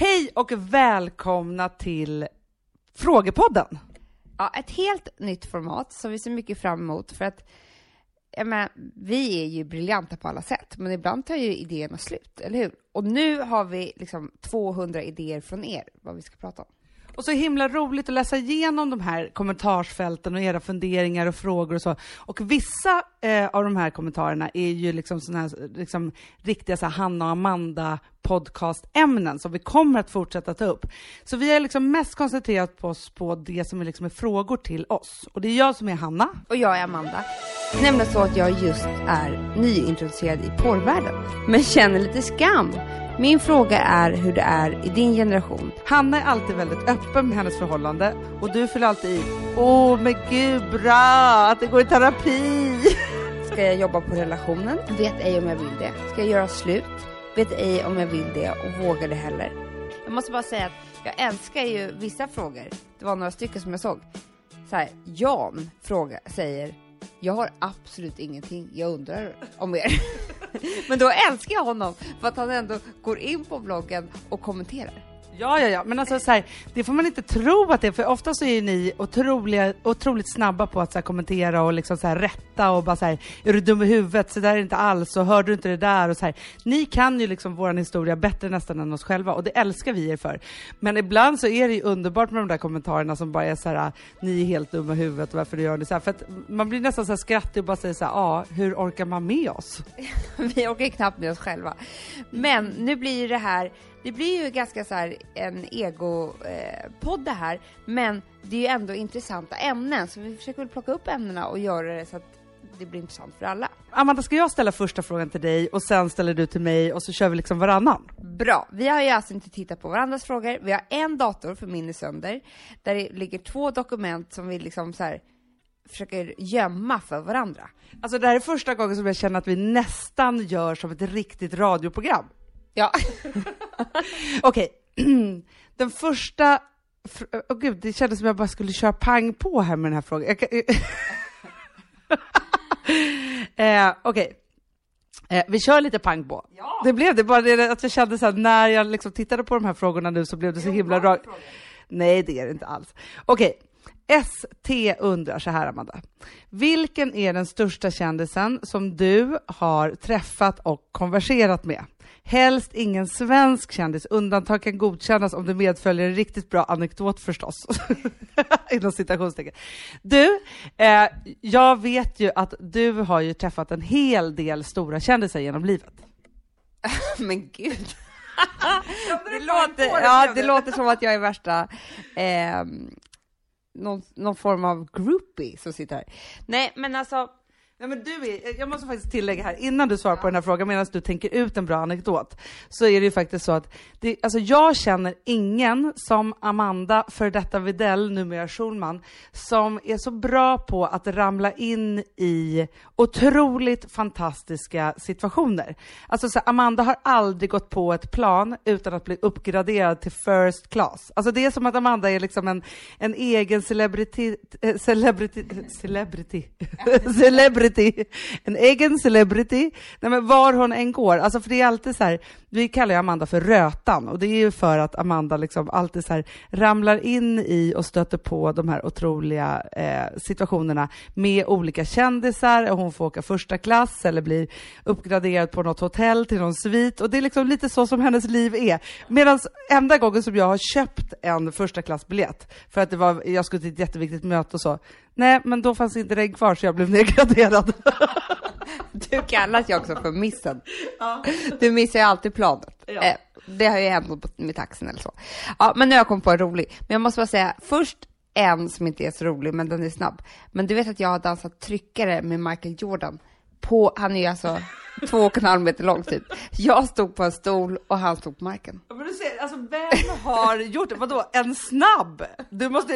Hej och välkomna till Frågepodden. Ja, ett helt nytt format som vi ser mycket fram emot för att jag menar, vi är ju briljanta på alla sätt, men ibland tar ju idéerna slut, eller hur? Och nu har vi liksom 200 idéer från er vad vi ska prata om. Och så himla roligt att läsa igenom de här kommentarsfälten och era funderingar och frågor och så. Och vissa eh, av de här kommentarerna är ju liksom såna här, liksom, riktiga så här, Hanna och Amanda podcastämnen som vi kommer att fortsätta ta upp. Så vi har liksom mest koncentrerat oss på det som är, liksom är frågor till oss. Och det är jag som är Hanna. Och jag är Amanda. Nämligen så att jag just är nyintroducerad i porrvärlden, men känner lite skam min fråga är hur det är i din generation. Hanna är alltid väldigt öppen med hennes förhållande och du fyller alltid i Åh oh, men gud bra att det går i terapi. Ska jag jobba på relationen? Vet ej om jag vill det. Ska jag göra slut? Vet ej om jag vill det och vågar det heller. Jag måste bara säga att jag älskar ju vissa frågor. Det var några stycken som jag såg. Så här, Jan fråga, säger jag har absolut ingenting jag undrar om er. Men då älskar jag honom för att han ändå går in på bloggen och kommenterar. Ja, ja, ja, men alltså så här, det får man inte tro att det är, för ofta så är ni otroliga, otroligt snabba på att så här, kommentera och liksom så här, rätta och bara så här, är du dum i huvudet, så där är det inte alls, och hörde du inte det där och så här. Ni kan ju liksom vår historia bättre nästan än oss själva och det älskar vi er för. Men ibland så är det ju underbart med de där kommentarerna som bara är så här, ni är helt dumma i huvudet och varför du gör ni så här. För att man blir nästan så här skrattig och bara säger så här, ja, hur orkar man med oss? vi orkar knappt med oss själva. Men nu blir det här det blir ju ganska så här en ego-podd det här, men det är ju ändå intressanta ämnen, så vi försöker väl plocka upp ämnena och göra det så att det blir intressant för alla. Amanda, ska jag ställa första frågan till dig och sen ställer du till mig och så kör vi liksom varannan? Bra. Vi har ju alltså inte tittat på varandras frågor. Vi har en dator, för min är sönder, där det ligger två dokument som vi liksom så här försöker gömma för varandra. Alltså det här är första gången som jag känner att vi nästan gör som ett riktigt radioprogram. Ja. Okej, den första... Åh oh, gud, det kändes som jag bara skulle köra pang på här med den här frågan. Jag kan... eh, Okej. Eh, vi kör lite pang på. Ja. Det blev det, bara det att jag kände så här, när jag liksom tittade på de här frågorna nu så blev det så himla rakt. Nej, det är det inte alls. Okej, ST undrar så här, Amanda. Vilken är den största kändisen som du har träffat och konverserat med? Helst ingen svensk kändis. Undantag kan godkännas om det medföljer en riktigt bra anekdot förstås. Inom citationstecken. Du, eh, jag vet ju att du har ju träffat en hel del stora kändisar genom livet. Men gud. det, låter, ja, det låter som att jag är värsta eh, någon, någon form av groupie som sitter här. Nej, men alltså Nej, men du är, jag måste faktiskt tillägga här, innan du svarar på den här frågan, medan du tänker ut en bra anekdot, så är det ju faktiskt så att det, alltså jag känner ingen som Amanda, för detta Videll, numera Schulman, som är så bra på att ramla in i otroligt fantastiska situationer. Alltså så Amanda har aldrig gått på ett plan utan att bli uppgraderad till first class. Alltså det är som att Amanda är liksom en, en egen celebrity, eh, celebrity, celebrity, celebrity celebrity, en egen celebrity, nej men var hon än går. Alltså för det är alltid så här, vi kallar ju Amanda för Rötan och det är ju för att Amanda liksom alltid så här ramlar in i och stöter på de här otroliga eh, situationerna med olika kändisar och hon får åka första klass eller blir uppgraderad på något hotell till någon svit och det är liksom lite så som hennes liv är. Medan enda gången som jag har köpt en första klassbiljett för att det var, jag skulle till ett jätteviktigt möte och så, Nej, men då fanns inte regn kvar så jag blev nedgraderad. Du kallas ju också för missen. Ja. Du missar ju alltid planet. Ja. Eh, det har ju hänt med taxin eller så. Ja, men nu har jag kommit på en rolig. Men jag måste bara säga, först en som inte är så rolig, men den är snabb. Men du vet att jag har dansat tryckare med Michael Jordan. På, han är ju alltså två och en halv meter lång typ. Jag stod på en stol och han stod på marken. Men du ser, alltså vem har gjort det? Vadå, en snabb? Du måste...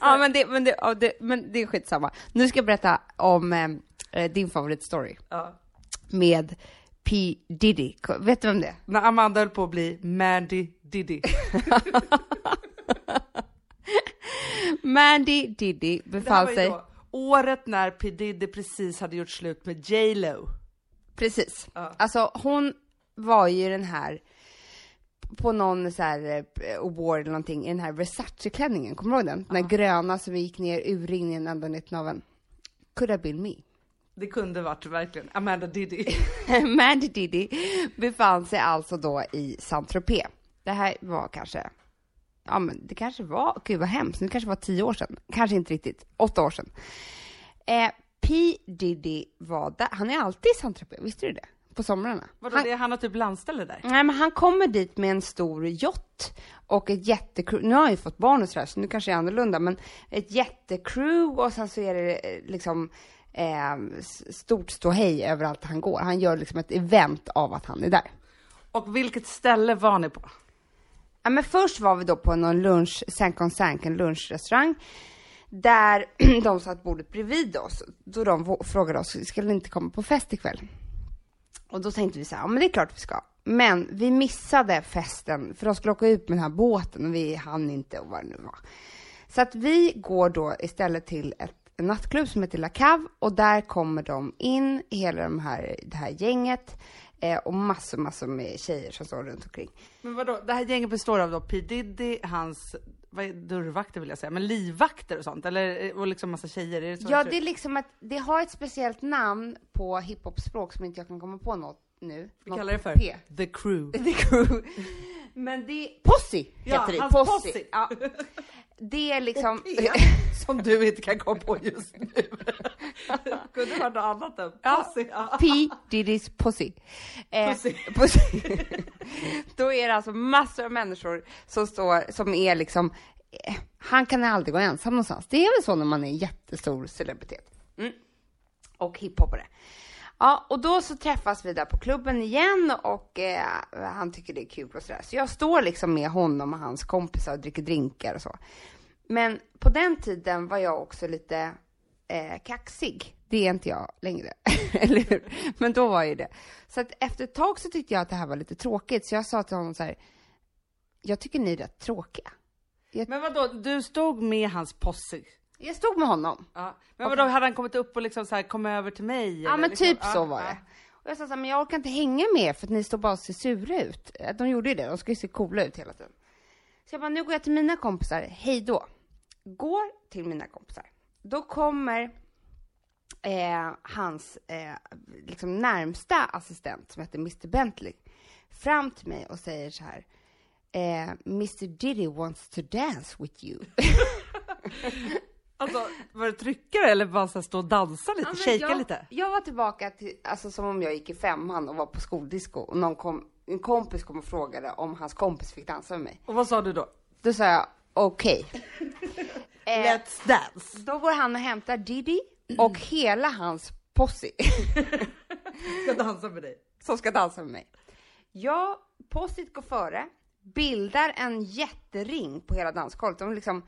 ja, men det, men, det, ja, det, men det är skitsamma. Nu ska jag berätta om eh, eh din favoritstory. Ja. Med P Diddy. Vet du vem det är? När Amanda höll på att bli Mandy Diddy. Mandy Diddy befann sig... Då, året när P Diddy precis hade gjort slut med J Lo. Precis. Ja. Alltså hon var ju den här på någon så här eh, award eller någonting i den här Versace-klänningen, kommer du ihåg den? Den där gröna som gick ner urringningen ända ner till naveln. Could have been me. Det kunde varit verkligen Amanda Diddy. Mandy Diddy befann sig alltså då i Saint-Tropez. Det här var kanske, ja men det kanske var, gud vad hemskt, det kanske var tio år sedan. Kanske inte riktigt, åtta år sedan. Eh, P Diddy var där, han är alltid i Saint-Tropez, visste du det? På somrarna. Vadå, Han- det, han har typ landställe där? Nej, men han kommer dit med en stor yacht och ett jättecrew. Nu har han ju fått barn och sådär, så nu kanske det är annorlunda, men ett jättecrew och sen så är det eh, liksom eh, stort ståhej överallt han går. Han gör liksom ett event av att han är där. Och vilket ställe var ni på? Ja, men först var vi då på någon lunch, Sank on Sank, en lunchrestaurang, där de satt bordet bredvid oss, då de frågade oss, ska ni inte komma på fest ikväll? Och då tänkte vi så här, ja men det är klart vi ska. Men vi missade festen, för de skulle åka ut med den här båten och vi hann inte och vad det nu var. Så att vi går då istället till ett, en nattklubb som heter La Cave och där kommer de in, hela de här, det här gänget eh, och massor, massor med tjejer som står runt omkring. Men vadå, det här gänget består av då P Diddy, hans vad är, dörrvakter vill jag säga, men livvakter och sånt eller och liksom massa tjejer? Är det så Ja, det är liksom att det har ett speciellt namn på hiphop-språk som inte jag kan komma på något nu. Vi Något kallar det för P. The Crew. The Crew. Men det är Posse Ja, heter det. hans posse. Ja. Det är liksom... P, som du inte kan komma på just nu. Kunde varit något annat än. Pussy. Ja. P. Diddy's Pussy. Eh, Pussy. pussy. Då är det alltså massor av människor som står, som är liksom, eh, han kan aldrig gå ensam någonstans. Det är väl så när man är en jättestor celebritet. Mm. Och hiphopare. Ja, och då så träffas vi där på klubben igen och eh, han tycker det är kul och sådär. Så jag står liksom med honom och hans kompisar och dricker drinkar och så. Men på den tiden var jag också lite eh, kaxig. Det är inte jag längre, eller hur? Men då var jag ju det. Så att efter ett tag så tyckte jag att det här var lite tråkigt, så jag sa till honom så här, jag tycker ni är rätt tråkiga. Men vadå, du stod med hans posse? Jag stod med honom. Ja. Men vadå, hade han kommit upp och liksom så här, kom över till mig? Ja, eller men liksom? typ Ja, så var ja. det. Och jag sa så här, men jag orkar inte hänga med för att ni står bara och ser sura ut. De gjorde ju det, de ska ju se coola ut hela tiden. Så jag bara, nu går jag till mina kompisar, hej då. Går till mina kompisar. Då kommer eh, hans eh, liksom närmsta assistent som heter Mr Bentley fram till mig och säger så här, eh, Mr Diddy wants to dance with you. Alltså, var det tryckare eller bara så stå och dansa lite, Ja, shejka jag, lite? Jag var tillbaka till, alltså som om jag gick i femman och var på skoldisco och någon kom, en kompis kom och frågade om hans kompis fick dansa med mig. Och vad sa du då? Då sa jag okej. eh, Let's dance! då går han och hämtar Diddy och hela hans posse Ska dansa med dig. som ska dansa med mig. Jag, possit går före, bildar en jättering på hela dansgolvet. De liksom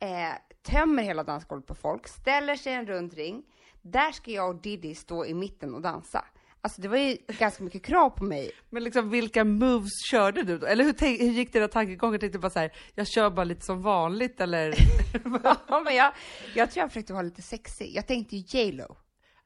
eh, tömmer hela dansgolvet på folk, ställer sig en rund ring. Där ska jag och Diddy stå i mitten och dansa. Alltså det var ju ganska mycket krav på mig. Men liksom vilka moves körde du då? Eller hur, hur gick dina tankegångar? Tänkte du bara så här, jag kör bara lite som vanligt eller? Ja, men jag, jag tror jag försökte vara lite sexig. Jag tänkte ju J Lo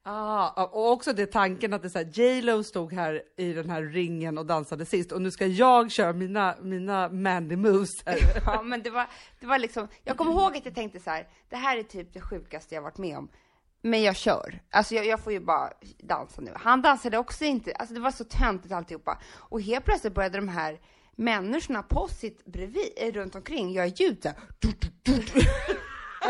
ah, och också det tanken att det är så här, J Lo stod här i den här ringen och dansade sist och nu ska jag köra mina, mina Mandy moves här. Ja, men det var, det var liksom, jag kommer ihåg att jag tänkte så här, det här är typ det sjukaste jag varit med om. Men jag kör. Alltså jag, jag får ju bara dansa nu. Han dansade också inte, alltså det var så töntigt alltihopa. Och helt plötsligt började de här människorna på sitt bredvid, eh, runt omkring göra ljud såhär.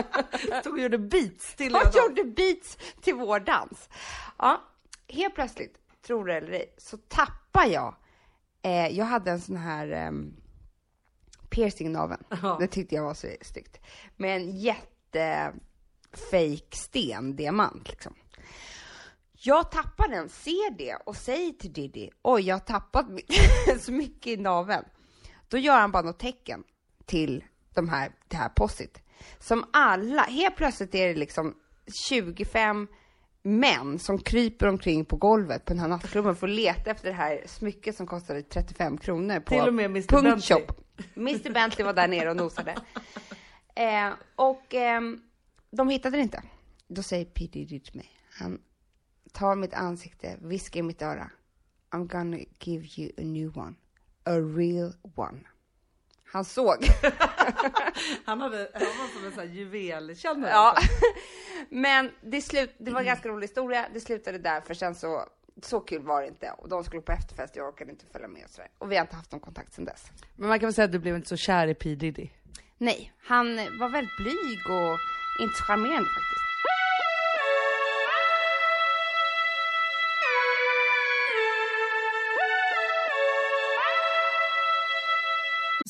Stod och gjorde beats till dagen. gjorde beats till vår dans. Ja, helt plötsligt, tror det eller ej, så tappar jag. Eh, jag hade en sån här ehm, piercing i naveln. Ja. Det tyckte jag var så snyggt. Med en jätte fake sten, diamant liksom. Jag tappar den, ser det och säger till Diddy, oj jag har tappat så mycket i naveln. Då gör han bara något tecken till de här, det här possit. Som alla, helt plötsligt är det liksom 25 män som kryper omkring på golvet på den här nattklubben för att leta efter det här smycket som kostade 35 kronor på Till och med Mr. Punktshop. Mr Bentley var där nere och nosade. Eh, och ehm, de hittade det inte. Då säger P. Diddy mig, han tar mitt ansikte, viskar i mitt öra. I'm gonna give you a new one. a real one. Han såg. Han, hade, han var som en sån juvelkännare. ja. Men det, slut, det var en ganska rolig historia. Det slutade där för sen så så kul var det inte och de skulle på efterfest. Jag orkade inte följa med och sådär. Och vi har inte haft någon kontakt sedan dess. Men man kan väl säga att du blev inte så kär i P Diddy? Nej, han var väldigt blyg och inte så charmerande faktiskt.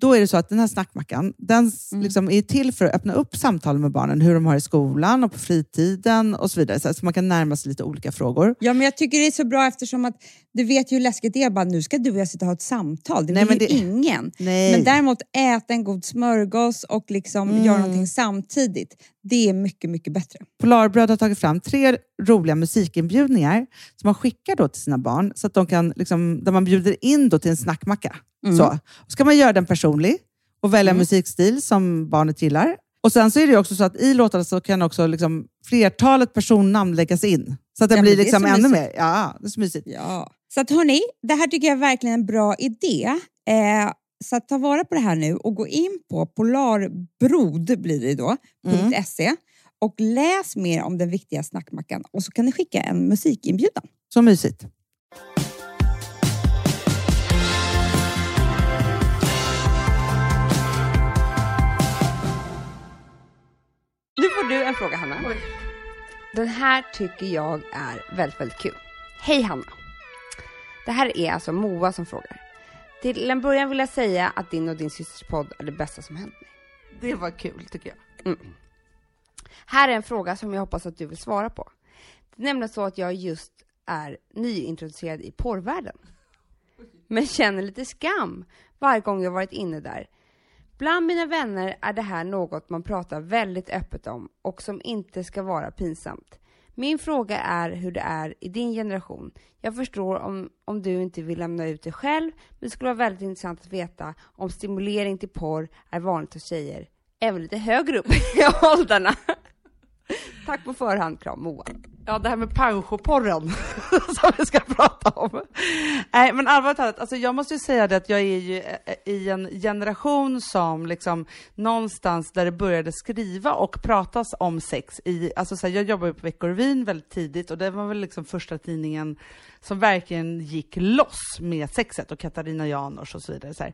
då är det så att den här snackmackan, den s- liksom är till för att öppna upp samtal med barnen, hur de har i skolan och på fritiden och så vidare. Så man kan närma sig lite olika frågor. Ja, men jag tycker det är så bra eftersom att du vet ju hur läskigt det är. Bara, nu ska du och jag sitta och ha ett samtal. Det Nej, vill men ju det- ingen. Nej. Men däremot äta en god smörgås och liksom Mm. göra någonting samtidigt. Det är mycket, mycket bättre. Polarbröd har tagit fram tre roliga musikinbjudningar som man skickar då till sina barn, så att de kan, liksom, där man bjuder in då till en snackmacka. Mm. Så. Kan man göra den personlig och välja musikstil som barnet gillar. Och Sen så är det också så att i låtarna så kan också liksom flertalet personnamn läggas in. Så att det Ja, blir det liksom ännu mysigt. mer. Ja, det är så mysigt. Ja. Så att hörni, det här tycker jag är verkligen en bra idé. Eh, så att ta vara på det här nu och gå in på polarbrod blir det då, Mm. .se och läs mer om den viktiga snackmackan och så kan ni skicka en musikinbjudan. Så mysigt. Nu får du en fråga Hanna. Den här tycker jag är väldigt, väldigt kul. Hej Hanna. Det här är alltså Moa som frågar. Till en början vill jag säga att din och din systers podd är det bästa som hänt mig. Det var kul tycker jag. Här är en fråga som jag hoppas att du vill svara på. Det är nämligen så att jag just är nyintroducerad i porrvärlden. Men känner lite skam varje gång jag varit inne där. Bland mina vänner är det här något man pratar väldigt öppet om och som inte ska vara pinsamt. Min fråga är hur det är i din generation. Jag förstår om, om du inte vill lämna ut det själv, men det skulle vara väldigt intressant att veta om stimulering till porr är vanligt hos tjejer, även lite högre upp i åldrarna. Tack på förhand, kram Moa. Ja, det här med panchoporren som vi ska prata om. Nej, men allvarligt talat, alltså jag måste ju säga det att jag är ju eh, eh, i en generation som liksom någonstans där det började skriva och pratas om sex i, alltså så här, jag jobbade på Veckorevyn väldigt tidigt och det var väl liksom första tidningen som verkligen gick loss med sexet och Katarina Janouch och så vidare. Så här.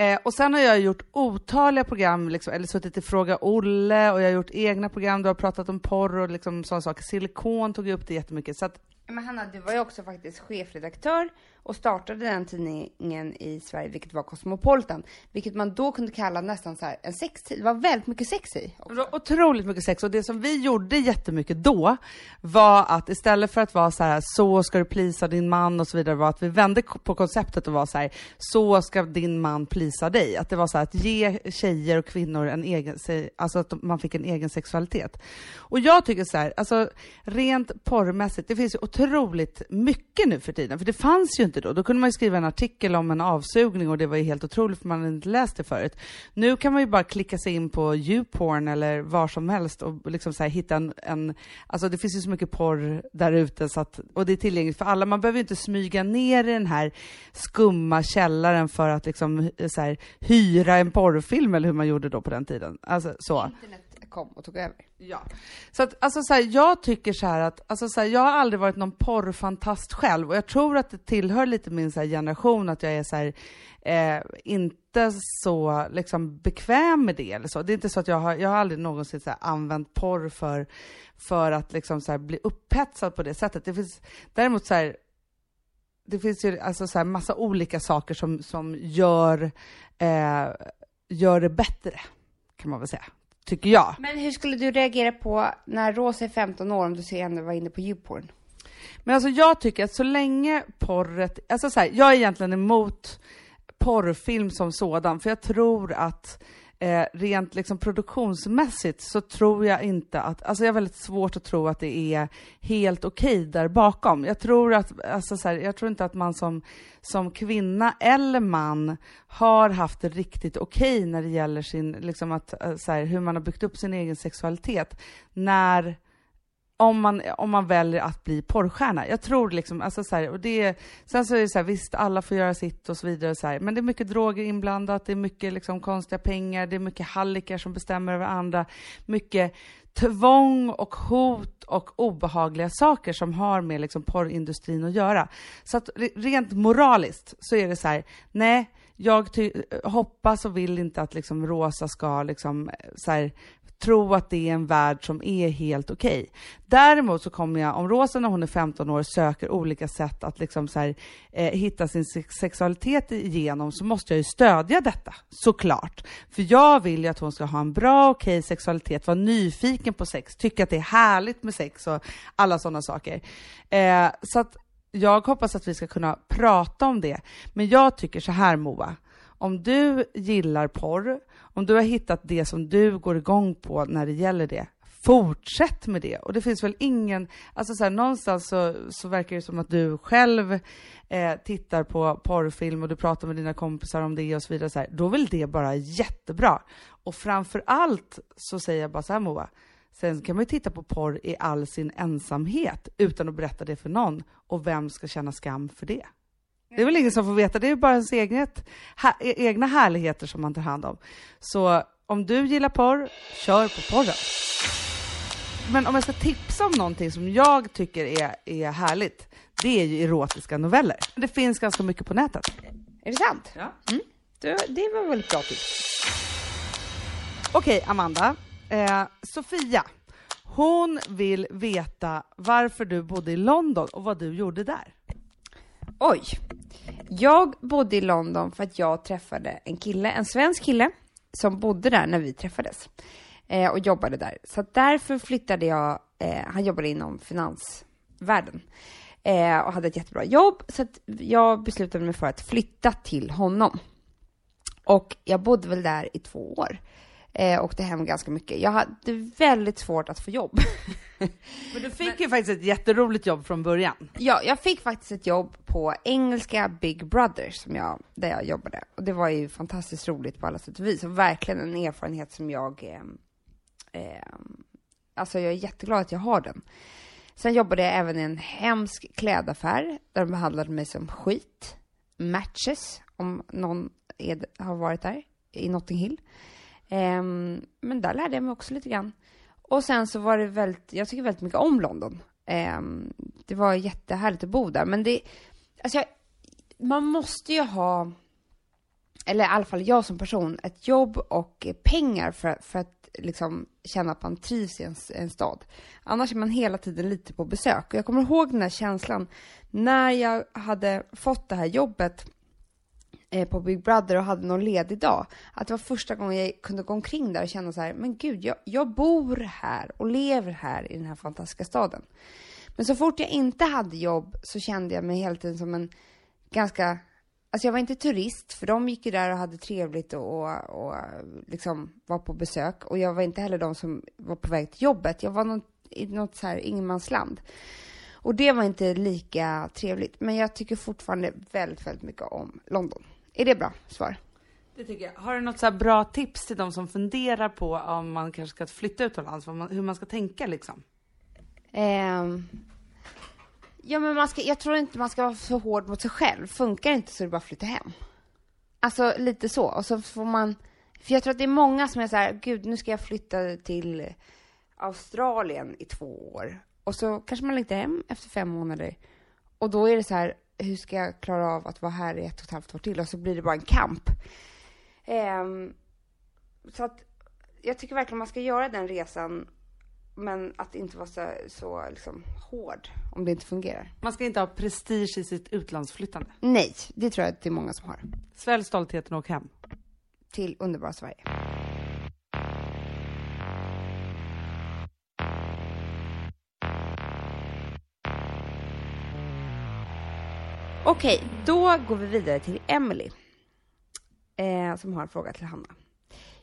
Eh, och sen har jag gjort otaliga program, liksom, eller suttit i Fråga Olle och jag har gjort egna program, du har pratat om porr och liksom sådana saker. Silikon tog jag upp det jättemycket. Så att, Men Hanna, du var ju också faktiskt chefredaktör och startade den tidningen i Sverige, vilket var Cosmopolitan, vilket man då kunde kalla nästan så här en sextid. Det var väldigt mycket sex i. det var otroligt mycket sex och det som vi gjorde jättemycket då var att istället för att vara så här, så ska du plisa din man och så vidare, var att vi vände på konceptet och var så här, så ska din man plisa dig. Att det var så här, att ge tjejer och kvinnor en egen, alltså att man fick en egen sexualitet. Och jag tycker så här, alltså rent porrmässigt, det finns ju otroligt otroligt mycket nu för tiden, för det fanns ju inte då. Då kunde man ju skriva en artikel om en avsugning och det var ju helt otroligt för man hade inte läst det förut. Nu kan man ju bara klicka sig in på YouPorn eller var som helst och liksom så här hitta en, en, alltså det finns ju så mycket porr där ute så att, och det är tillgängligt för alla. Man behöver ju inte smyga ner i den här skumma källaren för att liksom eh, så här, hyra en porrfilm eller hur man gjorde då på den tiden. Alltså så. Internet kom och tog över. Ja. Så att, alltså så här, jag tycker så här att, alltså så här, jag har aldrig varit någon porrfantast själv och jag tror att det tillhör lite min så generation att jag är så här, eh, inte så liksom bekväm med det eller så. Det är inte så att jag har, jag har aldrig någonsin så använt porr för, för att liksom så bli upphetsad på det sättet. Det finns däremot så här, det finns ju alltså så här massa olika saker som, som gör, eh, gör det bättre, kan man väl säga tycker jag. Men hur skulle du reagera på när Rosa är 15 år om du ser henne vara inne på YouPorn? Men alltså jag tycker att så länge porret, alltså så här, jag är egentligen emot porrfilm som sådan, för jag tror att eh, rent liksom produktionsmässigt så tror jag inte att, alltså jag har väldigt svårt att tro att det är helt okej okay där bakom. Jag tror att, alltså så här, jag tror inte att man som, som kvinna eller man har haft det riktigt okej okay när det gäller sin, liksom att, eh, så här, hur man har byggt upp sin egen sexualitet när om man, om man väljer att bli porrstjärna. Jag tror liksom, alltså så här, och det, sen så är det så här, visst alla får göra sitt och så vidare, och så här, men det är mycket droger inblandat, det är mycket liksom konstiga pengar, det är mycket hallickar som bestämmer över andra, mycket tvång och hot och obehagliga saker som har med liksom porrindustrin att göra. Så att rent moraliskt så är det så här, nej, jag hoppas och vill inte att liksom Rosa ska liksom eh, så här, tro att det är en värld som är helt okej. Okay. Däremot så kommer jag, om Rosa när hon är 15 år söker olika sätt att liksom så här, eh, hitta sin sexualitet igenom så måste jag ju stödja detta, såklart. För jag vill ju att hon ska ha en bra, okej okay, sexualitet, vara nyfiken på sex, tycka att det är härligt med sex och alla sådana saker. Eh, så att jag hoppas att vi ska kunna prata om det. Men jag tycker så här Moa, om du gillar porr, om du har hittat det som du går igång på när det gäller det, fortsätt med det. Och det finns väl ingen, alltså så här, någonstans så, så verkar det som att du själv eh, tittar på porrfilm och du pratar med dina kompisar om det och så vidare, så här, då är väl det bara jättebra. Och framför allt så säger jag bara så här Moa, sen kan man ju titta på porr i all sin ensamhet utan att berätta det för någon. Och vem ska känna skam för det? Det är väl ingen som får veta, det är bara ens eget, ha, e-, egna härligheter som man tar hand om. Så om du gillar porr, kör på porren. Men om jag ska tipsa om någonting som jag tycker är, är härligt, det är ju erotiska noveller. Det finns ganska mycket på nätet. Är det sant? Ja. Mm. Det, det var väl bra tips. Okej, Amanda. Eh, Sofia, hon vill veta varför du bodde i London och vad du gjorde där. Oj. Jag bodde i London för att jag träffade en kille, en svensk kille, som bodde där när vi träffades eh, och jobbade där. Så därför flyttade jag, eh, han jobbade inom finansvärlden eh, och hade ett jättebra jobb, så att jag beslutade mig för att flytta till honom. Och jag bodde väl där i två år. Eh, åkte hem ganska mycket. Jag hade väldigt svårt att få jobb. Men du fick Men, ju faktiskt ett jätteroligt jobb från början. Ja, jag fick faktiskt ett jobb på engelska Big Brother, som jag, där jag jobbade. Och det var ju fantastiskt roligt på alla sätt och vis. Och verkligen en erfarenhet som jag... Eh, eh, alltså jag är jätteglad att jag har den. Sen jobbade jag även i en hemsk klädaffär, där de behandlade mig som skit. Matches, om någon är, har varit där, i Notting Hill. Um, men där lärde jag mig också lite grann. Och sen så var det väldigt, jag tycker väldigt mycket om London. Um, det var jättehärligt att bo där, men det, alltså jag, man måste ju ha, eller i alla fall jag som person, ett jobb och pengar för, för att liksom känna att man trivs i en, en stad. Annars är man hela tiden lite på besök. Och jag kommer ihåg den här känslan när jag hade fått det här jobbet Eh, på Big Brother och hade någon ledig dag. Att det var första gången jag kunde gå omkring där och känna så här, men gud, jag, jag bor här och lever här i den här fantastiska staden. Men så fort jag inte hade jobb så kände jag mig hela tiden som en ganska Alltså jag var inte turist, för de gick ju där och hade trevligt och, och, och liksom var på besök. Och jag var inte heller de som var på väg till jobbet. Jag var någon, i något så här ingenmansland. Och det var inte lika trevligt. Men jag tycker fortfarande väldigt, väldigt mycket om London. Är det bra svar? Det tycker jag. Har du något så bra tips till de som funderar på om man kanske ska flytta utomlands, hur man ska tänka liksom? Ehm, ja, men man ska, jag tror inte man ska vara så hård mot sig själv. Funkar det inte så är det bara att flytta hem. Alltså lite så. Och så får man, för jag tror att det är många som är så här, gud nu ska jag flytta till Australien i två år. Och så kanske man längtar hem efter fem månader. Och då är det så här, hur ska jag klara av att vara här i ett och ett halvt år till? Och så blir det bara en kamp. Ehm, så att jag tycker verkligen man ska göra den resan men att inte vara så, så liksom, hård om det inte fungerar. Man ska inte ha prestige i sitt utlandsflyttande. Nej, det tror jag att det är många som har. Svälj stoltheten och åk hem. Till underbara Sverige. Okej, då går vi vidare till Emily. Eh, som har en fråga till Hanna.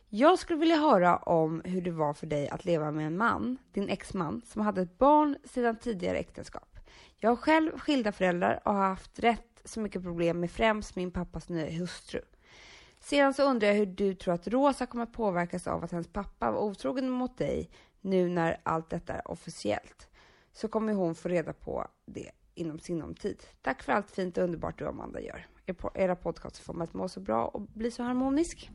Jag skulle vilja höra om hur det var för dig att leva med en man, din exman, som hade ett barn sedan tidigare äktenskap. Jag har själv skilda föräldrar och har haft rätt så mycket problem med främst min pappas nya hustru. Sedan så undrar jag hur du tror att Rosa kommer att påverkas av att hennes pappa var otrogen mot dig nu när allt detta är officiellt. Så kommer hon få reda på det inom sinom tid. Tack för allt fint och underbart du och Amanda gör. Era podcast får mig att må så bra och bli så harmonisk.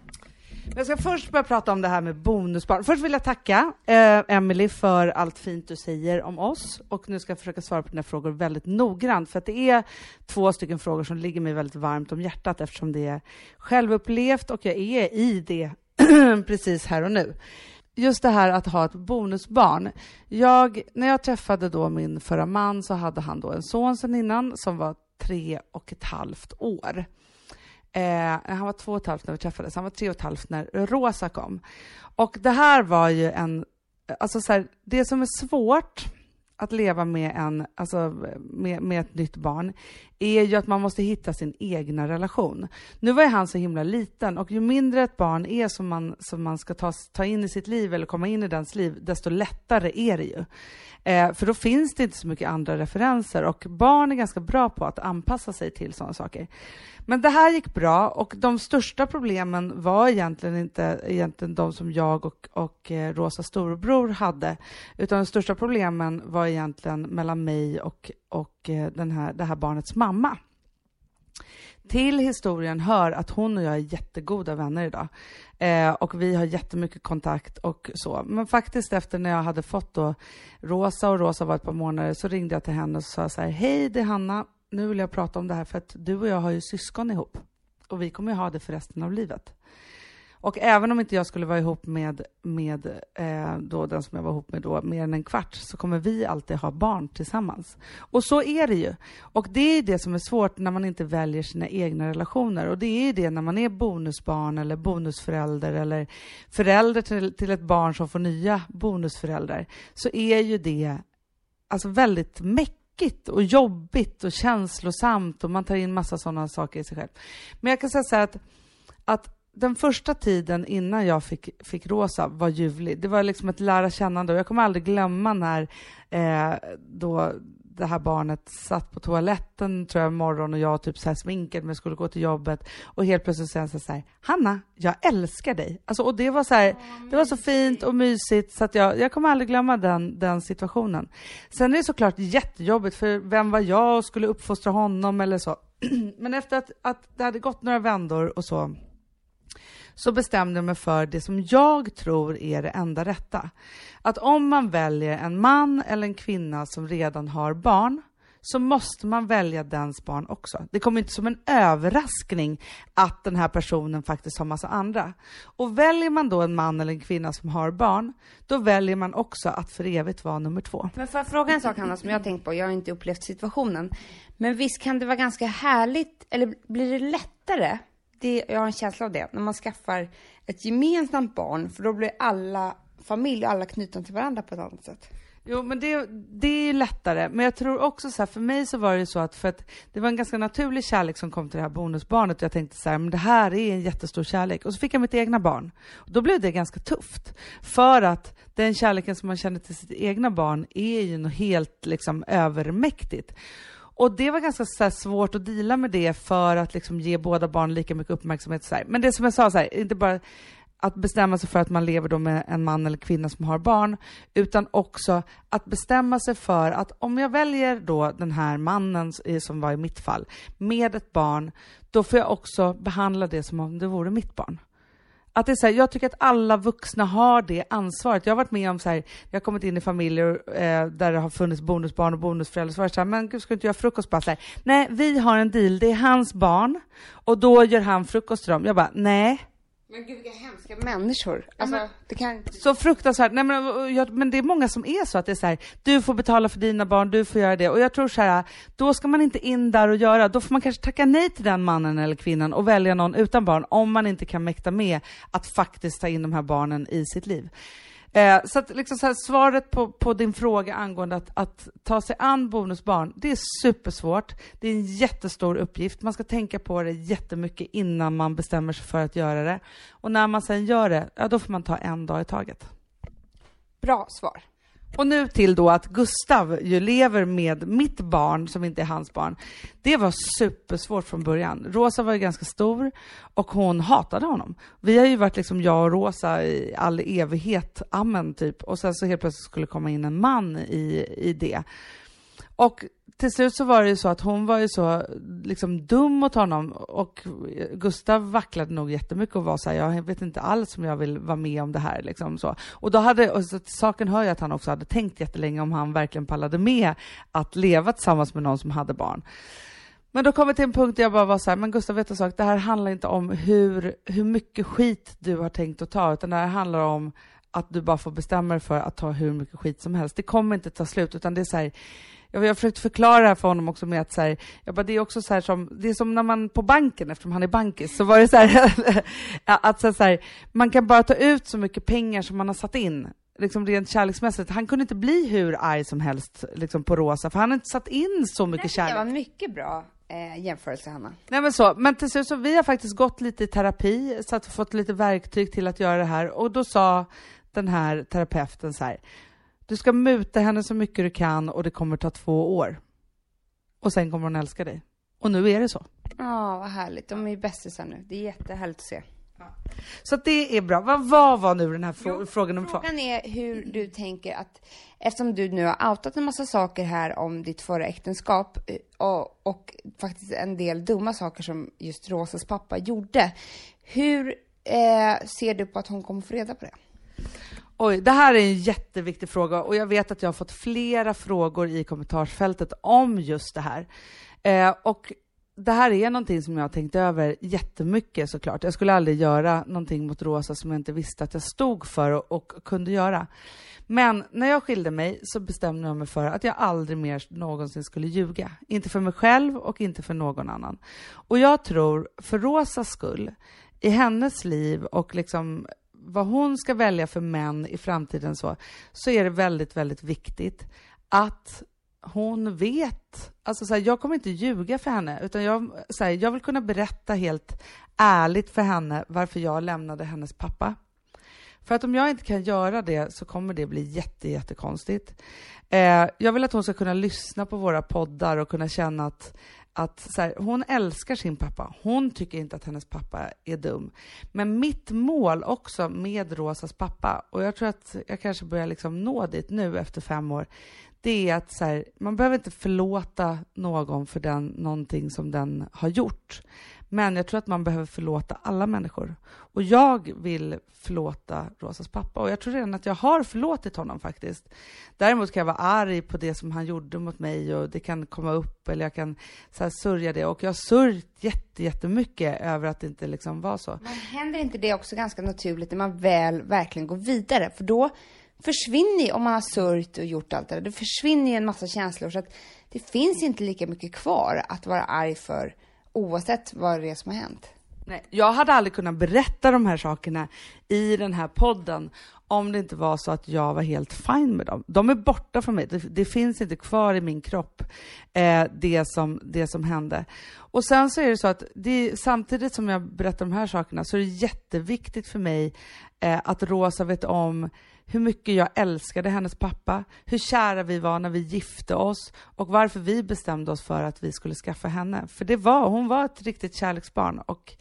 Jag ska först börja prata om det här med bonusbarn. Först vill jag tacka eh, Emily för allt fint du säger om oss och nu ska jag försöka svara på dina frågor väldigt noggrant för att det är två stycken frågor som ligger mig väldigt varmt om hjärtat eftersom det är självupplevt och jag är i det precis här och nu. Just det här att ha ett bonusbarn. Jag, när jag träffade då min förra man så hade han då en son sedan innan som var tre och ett halvt år. Eh, han var två och ett halvt när vi träffades, han var tre och ett halvt när Rosa kom. Och det här var ju en, alltså så här, det som är svårt att leva med, en, alltså med, med ett nytt barn är ju att man måste hitta sin egna relation. Nu var ju han så himla liten och ju mindre ett barn är som man, som man ska ta, ta in i sitt liv eller komma in i dens liv, desto lättare är det ju. Eh, för då finns det inte så mycket andra referenser och barn är ganska bra på att anpassa sig till sådana saker. Men det här gick bra och de största problemen var egentligen inte egentligen de som jag och, och eh, Rosa storbror hade, utan de största problemen var egentligen mellan mig och, och eh, den här, det här barnets mamma. Till historien hör att hon och jag är jättegoda vänner idag. Eh, och vi har jättemycket kontakt och så. Men faktiskt efter när jag hade fått då Rosa och Rosa var ett par månader så ringde jag till henne och sa så här, hej det är Hanna, nu vill jag prata om det här för att du och jag har ju syskon ihop. Och vi kommer ju ha det för resten av livet. Och även om inte jag skulle vara ihop med, med eh, då den som jag var ihop med då mer än en kvart så kommer vi alltid ha barn tillsammans. Och så är det ju. Och det är det som är svårt när man inte väljer sina egna relationer. Och det är det när man är bonusbarn eller bonusförälder eller förälder till, till ett barn som får nya bonusföräldrar. Så är ju det alltså väldigt mäckigt och jobbigt och känslosamt och man tar in massa sådana saker i sig själv. Men jag kan säga så här att, att den första tiden innan jag fick, fick Rosa var ljuvlig. Det var liksom ett lära kännande och jag kommer aldrig glömma när eh, då det här barnet satt på toaletten tror jag morgon och jag typ så här sminkade mig skulle gå till jobbet och helt plötsligt säger han så här Hanna, jag älskar dig. Alltså, och det var så här, det var så fint och mysigt så att jag, jag kommer aldrig glömma den, den situationen. Sen är det såklart jättejobbigt för vem var jag och skulle uppfostra honom eller så. Men efter att, att det hade gått några vändor och så så bestämde jag mig för det som jag tror är det enda rätta. Att om man väljer en man eller en kvinna som redan har barn så måste man välja dens barn också. Det kommer inte som en överraskning att den här personen faktiskt har massa andra. Och väljer man då en man eller en kvinna som har barn, då väljer man också att för evigt vara nummer två. Men får jag fråga en sak Hanna som jag har tänkt på, jag har inte upplevt situationen. Men visst kan det vara ganska härligt, eller blir det lättare det, jag har en känsla av det, när man skaffar ett gemensamt barn, för då blir alla familj och alla knutna till varandra på ett annat sätt. Jo, men det, det är ju lättare. Men jag tror också så här, för mig så var det ju så att, för att det var en ganska naturlig kärlek som kom till det här bonusbarnet. Och jag tänkte så här, men det här är en jättestor kärlek. Och så fick jag mitt egna barn. Och då blev det ganska tufft. För att den kärleken som man känner till sitt egna barn är ju något helt liksom övermäktigt. Och det var ganska så här, svårt att dela med det för att liksom ge båda barn lika mycket uppmärksamhet. Så här. Men det som jag sa, så här, inte bara att bestämma sig för att man lever då med en man eller kvinna som har barn, utan också att bestämma sig för att om jag väljer då den här mannen, som var i mitt fall, med ett barn, då får jag också behandla det som om det vore mitt barn. Att det är så här, jag tycker att alla vuxna har det ansvaret. Jag har varit med om så här, jag har kommit in i familjer eh, där det har funnits bonusbarn och bonusföräldrar, så var det så här, men gud ska du inte göra frukost? Bara så här, nej, vi har en deal, det är hans barn och då gör han frukost till dem. Jag bara, nej, men gud vilka hemska människor. Alltså, men, det kan... Så fruktansvärt. Nej, men, jag, men det är många som är så att det är så här, du får betala för dina barn, du får göra det. Och jag tror så här, då ska man inte in där och göra, då får man kanske tacka nej till den mannen eller kvinnan och välja någon utan barn, om man inte kan mäkta med att faktiskt ta in de här barnen i sitt liv. Eh, så att liksom så här, svaret på, på din fråga angående att, att ta sig an bonusbarn, det är supersvårt. Det är en jättestor uppgift. Man ska tänka på det jättemycket innan man bestämmer sig för att göra det. Och när man sen gör det, ja då får man ta en dag i taget. Bra svar. Och nu till då att Gustav ju lever med mitt barn som inte är hans barn. Det var supersvårt från början. Rosa var ju ganska stor och hon hatade honom. Vi har ju varit liksom jag och Rosa i all evighet, amen typ. Och sen så helt plötsligt skulle komma in en man i, i det. Och till slut så var det ju så att hon var ju så liksom dum mot honom och Gustav vacklade nog jättemycket och var så här, jag vet inte alls om jag vill vara med om det här liksom så. Och då hade, och så, saken hör ju att han också hade tänkt jättelänge om han verkligen pallade med att leva tillsammans med någon som hade barn. Men då kom vi till en punkt där jag bara var så här, men Gustav vet du sak, det här handlar inte om hur, hur mycket skit du har tänkt att ta, utan det här handlar om att du bara får bestämma dig för att ta hur mycket skit som helst. Det kommer inte ta slut, utan det är så här, jag har försökt förklara det här för honom också med att så här, jag bara, det är också så här som, det är som när man på banken, eftersom han är bankis, så var det så här, att så här, man kan bara ta ut så mycket pengar som man har satt in liksom rent kärleksmässigt. Han kunde inte bli hur arg som helst liksom på Rosa, för han har inte satt in så mycket kärlek. Det var mycket bra eh, jämförelse, Hanna. Nej men så, men till slut så, vi har faktiskt gått lite i terapi, så att fått lite verktyg till att göra det här, och då sa den här terapeuten så här, du ska muta henne så mycket du kan och det kommer ta två år. Och sen kommer hon älska dig. Och nu är det så. Ja, vad härligt. De är ju bästisar nu. Det är jättehärligt att se. Så det är bra. Vad var, var nu den här frå jo, frågan om Frågan är hur du tänker att, eftersom du nu har outat en massa saker här om ditt förra äktenskap eh, och, och faktiskt en del dumma saker som just Rosas pappa gjorde. Hur eh, ser du på att hon kommer få reda på det? Oj, det här är en jätteviktig fråga och jag vet att jag har fått flera frågor i kommentarsfältet om just det här. Eh, och det här är någonting som jag har tänkt över jättemycket såklart. Jag skulle aldrig göra någonting mot Rosa som jag inte visste att jag stod för och, och kunde göra. Men när jag skilde mig så bestämde jag mig för att jag aldrig mer någonsin skulle ljuga. Inte för mig själv och inte för någon annan. Och jag tror, för Rosas skull, i hennes liv och liksom vad hon ska välja för män i framtiden så, så är det väldigt, väldigt viktigt att hon vet. Alltså så här, jag kommer inte ljuga för henne, utan jag, så här, jag vill kunna berätta helt ärligt för henne varför jag lämnade hennes pappa. För att om jag inte kan göra det så kommer det bli jätte, jättekonstigt. Eh, jag vill att hon ska kunna lyssna på våra poddar och kunna känna att att så här, hon älskar sin pappa. Hon tycker inte att hennes pappa är dum. Men mitt mål också med Rosas pappa, och jag tror att jag kanske börjar liksom nå dit nu efter fem år, det är att så här, man behöver inte förlåta någon för den, någonting som den har gjort. Men jag tror att man behöver förlåta alla människor. Och jag vill förlåta Rosas pappa och jag tror redan att jag har förlåtit honom faktiskt. Däremot kan jag vara arg på det som han gjorde mot mig och det kan komma upp eller jag kan så här, sörja det. Och jag har sörjt jätte, jättemycket över att det inte liksom var så. Men händer inte det också ganska naturligt när man väl verkligen går vidare? För då försvinner ju, om man har sörjt och gjort allt det där, då försvinner ju en massa känslor så att det finns inte lika mycket kvar att vara arg för oavsett vad det är som har hänt. Nej, jag hade aldrig kunnat berätta de här sakerna i den här podden om det inte var så att jag var helt fine med dem. De är borta från mig. Det, det finns inte kvar i min kropp, eh, det, som, det som hände. Och sen så är det så att det, samtidigt som jag berättar de här sakerna så är det jätteviktigt för mig eh, att Rosa vet om hur mycket jag älskade hennes pappa, hur kära vi var när vi gifte oss och varför vi bestämde oss för att vi skulle skaffa henne. För det var, hon var ett riktigt kärleksbarn och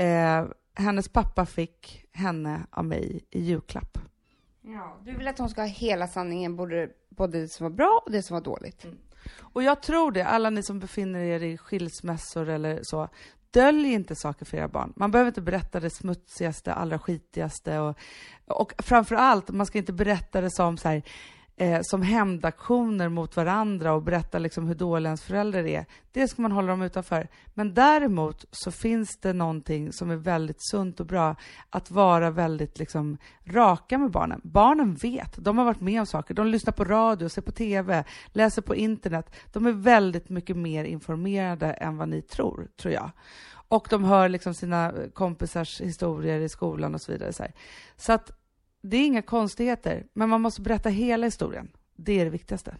eh, hennes pappa fick henne av mig i julklapp. Ja, du vill att hon ska ha hela sanningen, både, både det som var bra och det som var dåligt. Mm. Och jag tror det, alla ni som befinner er i skilsmässor eller så, dölj inte saker för era barn. Man behöver inte berätta det smutsigaste, allra skitigaste och, och framför allt, man ska inte berätta det som så här, eh, som hämndaktioner mot varandra och berätta liksom hur dåliga ens föräldrar är. Det ska man hålla dem utanför. Men däremot så finns det någonting som är väldigt sunt och bra, att vara väldigt liksom raka med barnen. Barnen vet, de har varit med om saker, de lyssnar på radio, ser på TV, läser på internet. De är väldigt mycket mer informerade än vad ni tror, tror jag. Och de hör liksom sina kompisars historier i skolan och så vidare. Så, så att det är inga konstigheter, men man måste berätta hela historien. Det är det viktigaste.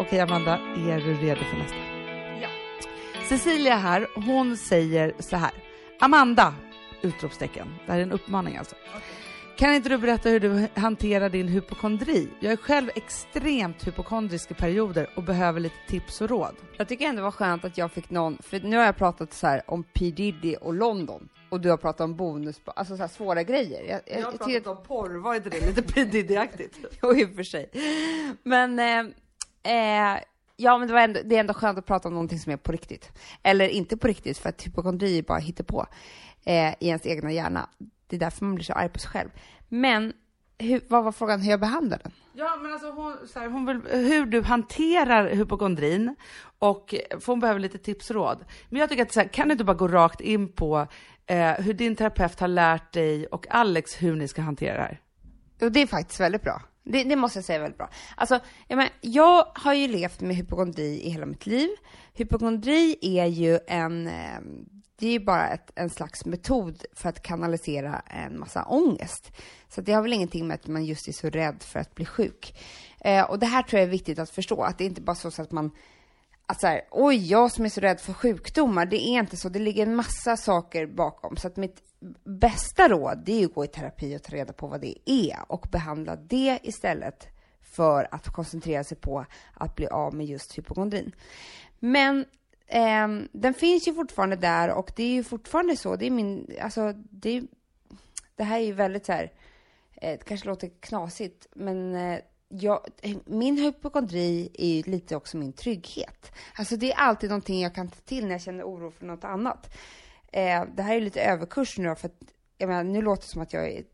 Okej, Amanda, är du redo för nästa? Ja. Cecilia här, hon säger så här. Amanda! Utropstecken. Det här är en uppmaning alltså. Okay. Kan inte du berätta hur du hanterar din hypokondri? Jag är själv extremt hypokondrisk i perioder och behöver lite tips och råd. Jag tycker ändå det var skönt att jag fick någon, för nu har jag pratat så här om P Diddy och London och du har pratat om bonus, alltså så här svåra grejer. Jag, jag, jag har pratat om porr, var inte det lite P Diddy-aktigt? jo, i och för sig. Men eh, eh, Ja, men det, var ändå, det är ändå skönt att prata om någonting som är på riktigt. Eller inte på riktigt, för att hypokondri är bara hittepå eh, i ens egna hjärna. Det är därför man blir så arg på sig själv. Men hur, vad var frågan hur jag behandlar den? Ja, men alltså hon, så här, hon vill, hur du hanterar hypokondrin och för hon behöver lite tips och råd. Men jag tycker att så här, kan du inte bara gå rakt in på eh, hur din terapeut har lärt dig och Alex hur ni ska hantera det här? Jo, det är faktiskt väldigt bra. Det, det, måste jag säga väldigt bra. Alltså, jag, men, jag har ju levt med hypokondri i hela mitt liv. Hypokondri är ju en eh, det är ju bara ett, en slags metod för att kanalisera en massa ångest. Så det har väl ingenting med att man just är så rädd för att bli sjuk. Eh, och det här tror jag är viktigt att förstå, att det inte bara är så att man att så här, oj, jag som är så rädd för sjukdomar, det är inte så. Det ligger en massa saker bakom. Så att mitt bästa råd, det är ju att gå i terapi och ta reda på vad det är och behandla det istället för att koncentrera sig på att bli av med just hypokondrin. Men Eh, den finns ju fortfarande där och det är ju fortfarande så. Det är min, alltså det, det här är ju väldigt så här, eh, det kanske låter knasigt, men eh, jag, min hypokondri är ju lite också min trygghet. Alltså det är alltid någonting jag kan ta till när jag känner oro för något annat. Eh, det här är lite överkurs nu då, för att, jag menar, nu låter det som att jag är,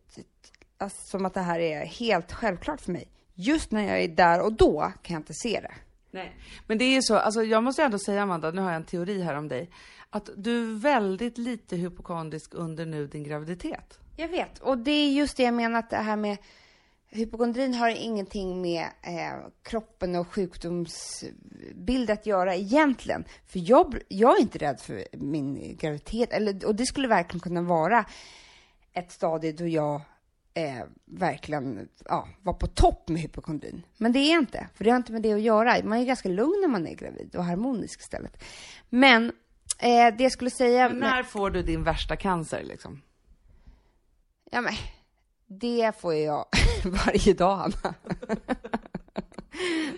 alltså, som att det här är helt självklart för mig. Just när jag är där och då kan jag inte se det. Nej, men det är så, alltså jag måste ändå säga Amanda, nu har jag en teori här om dig, att du är väldigt lite hypokondrisk under nu din graviditet. Jag vet, och det är just det jag menar att det här med hypokondrin har ingenting med eh, kroppen och sjukdomsbild att göra egentligen. För jag, jag är inte rädd för min graviditet, eller, och det skulle verkligen kunna vara ett stadie då jag eh, verkligen ja, var på topp med hypokondrin. Men det är jag inte, för det har inte med det att göra. Man är ganska lugn när man är gravid och harmonisk istället. Men eh, det jag skulle säga... Men när får du din värsta cancer liksom? Ja men, det får jag varje dag, Hanna.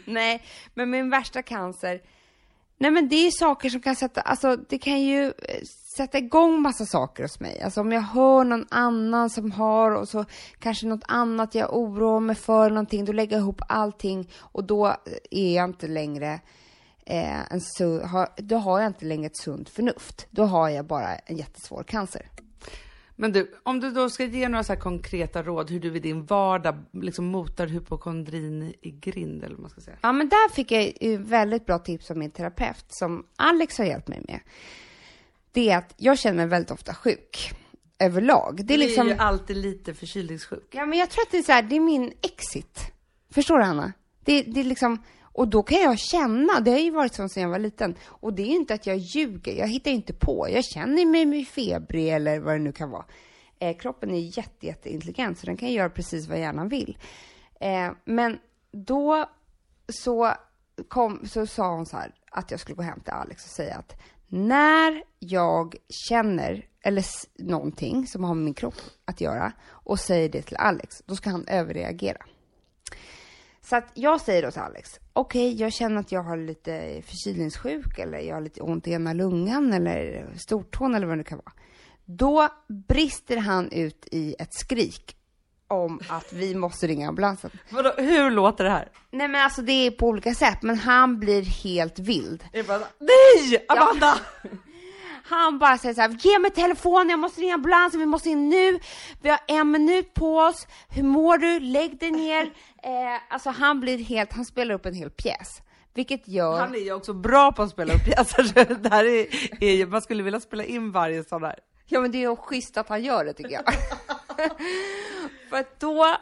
Nej, men min värsta cancer Nej men det är saker som kan sätta, alltså det kan ju eh, sätta igång massa saker hos mig. Alltså om jag hör någon annan som har och så kanske något annat jag oroar mig för någonting, då lägger jag ihop allting och då eh, är jag inte längre eh, en su- då har jag inte längre ett sunt förnuft. Då har jag bara en jättesvår cancer. Men du, om du då ska ge några så konkreta råd hur du i din vardag liksom motar hypokondrin i grind, eller vad man ska säga. Ja, men där fick jag ju väldigt bra tips av min terapeut som Alex har hjälpt mig med. Det är att jag känner mig väldigt ofta sjuk överlag. Det är, liksom... är ju alltid lite förkylningssjuk. Ja, men jag tror att det är så här, det är min exit. Förstår du, Anna? Det, det är liksom, och då kan jag känna, det har ju varit så sedan jag var liten, och det är ju inte att jag ljuger, jag hittar inte på, jag känner mig febrig eller vad det nu kan vara. Eh, kroppen är jätte, jätteintelligent, så den kan göra precis vad hjärnan vill. Eh, men då så, kom, så sa hon så här, att jag skulle gå hem till Alex och säga att när jag känner eller någonting som har med min kropp att göra och säger det till Alex, då ska han överreagera. Så att jag säger då till Alex, okej, jag känner att jag har lite förkylningssjuk eller jag har lite ont i ena lungan eller stortån eller vad det kan vara. Då brister han ut i ett skrik om att vi måste ringa ambulansen. Vadå, hur låter det här? Nej men alltså det är på olika sätt, men han blir helt vild. Det är bara, nej Amanda! Han bara säger så här, ge mig telefonen, jag måste ringa ambulansen, vi måste in nu, vi har en minut på oss, hur mår du, lägg dig ner. Eh, alltså han blir helt, han spelar upp en hel pjäs. Vilket gör... Han är ju också bra på att spela upp pjäser. så Det här är, är ju, man skulle vilja spela in varje sån här. Ja men det är ju schysst att han gör det tycker jag. För att då,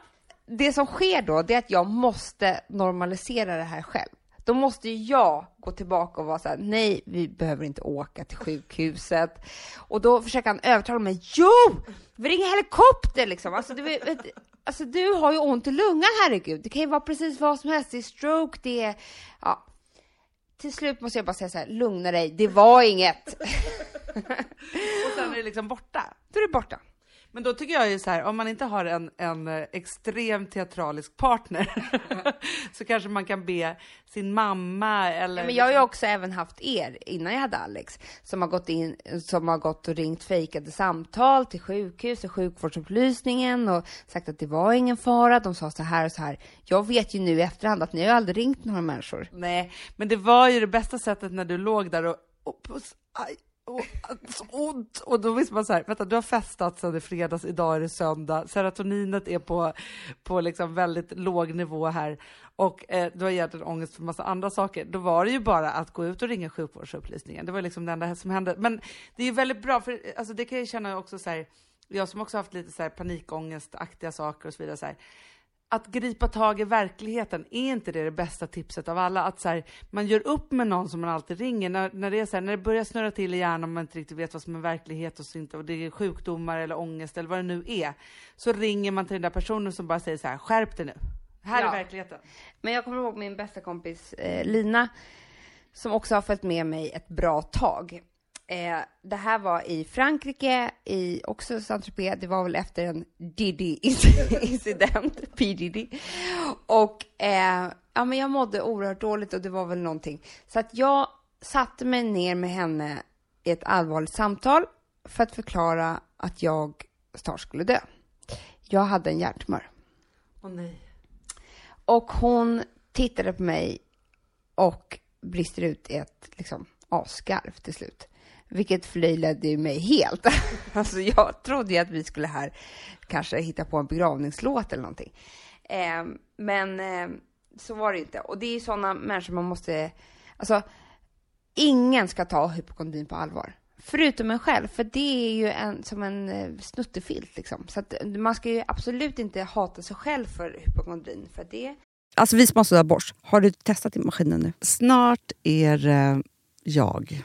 det som sker då, det är att jag måste normalisera det här själv. Då måste ju jag gå tillbaka och vara så här, nej, vi behöver inte åka till sjukhuset. Och då försöker han övertala mig, jo, vi ringer helikopter liksom. Alltså du, alltså du har ju ont i lungan, herregud. Det kan ju vara precis vad som helst, det är stroke, det är, ja. Till slut måste jag bara säga så här, lugna dig, det var inget. Och sen är det liksom borta. Då är det borta. Men då tycker jag ju så här, om man inte har en, en extremt teatralisk partner så kanske man kan be sin mamma eller... Ja, men jag har ju också även haft er, innan jag hade Alex, som har gått in, som har gått och ringt fejkade samtal till sjukhus och sjukvårdsupplysningen och sagt att det var ingen fara, de sa så här och så här. Jag vet ju nu i efterhand att ni har aldrig ringt några människor. Nej, men det var ju det bästa sättet när du låg där och, och puss, aj, och, så ont. Och då visste man så här, vänta du har festat sedan i fredags, idag är det söndag, serotoninet är på, på liksom väldigt låg nivå här och eh, du har egentligen ångest för massa andra saker. Då var det ju bara att gå ut och ringa sjukvårdsupplysningen. Det var liksom det enda som hände. Men det är ju väldigt bra, för alltså, det kan jag känna också så här, jag som också haft lite så här panikångestaktiga saker och så vidare. Så här, att gripa tag i verkligheten, är inte det det bästa tipset av alla? Att så här, man gör upp med någon som man alltid ringer, när, när, det är så här, när det börjar snurra till i hjärnan och man inte riktigt vet vad som är verklighet och, inte, och det är sjukdomar eller ångest eller vad det nu är, så ringer man till den där personen som bara säger så här, skärp dig nu. Här Ja. är verkligheten. Men jag kommer ihåg min bästa kompis eh, Lina, som också har följt med mig ett bra tag. Eh, det här var i Frankrike, i också Saint-Tropez. Det var väl efter en Diddy-incident, P Diddy. Och eh, ja, men jag mådde oerhört dåligt och det var väl någonting. Så att jag satte mig ner med henne i ett allvarligt samtal för att förklara att jag snart skulle dö. Jag hade en hjärttumör. Åh nej. Och hon tittade på mig och brister ut i ett liksom, asgarv till slut. Vilket förlöjligade ju mig helt. alltså jag trodde ju att vi skulle här kanske hitta på en begravningslåt eller någonting. Eh, men eh, så var det inte. Och det är ju sådana människor man måste, alltså ingen ska ta hypokondrin på allvar. Förutom en själv, för det är ju en, som en eh, snuttefilt liksom. Så att man ska ju absolut inte hata sig själv för hypokondrin, för det Alltså vi som har sådär borst, har du testat i maskinen nu? Snart är det jag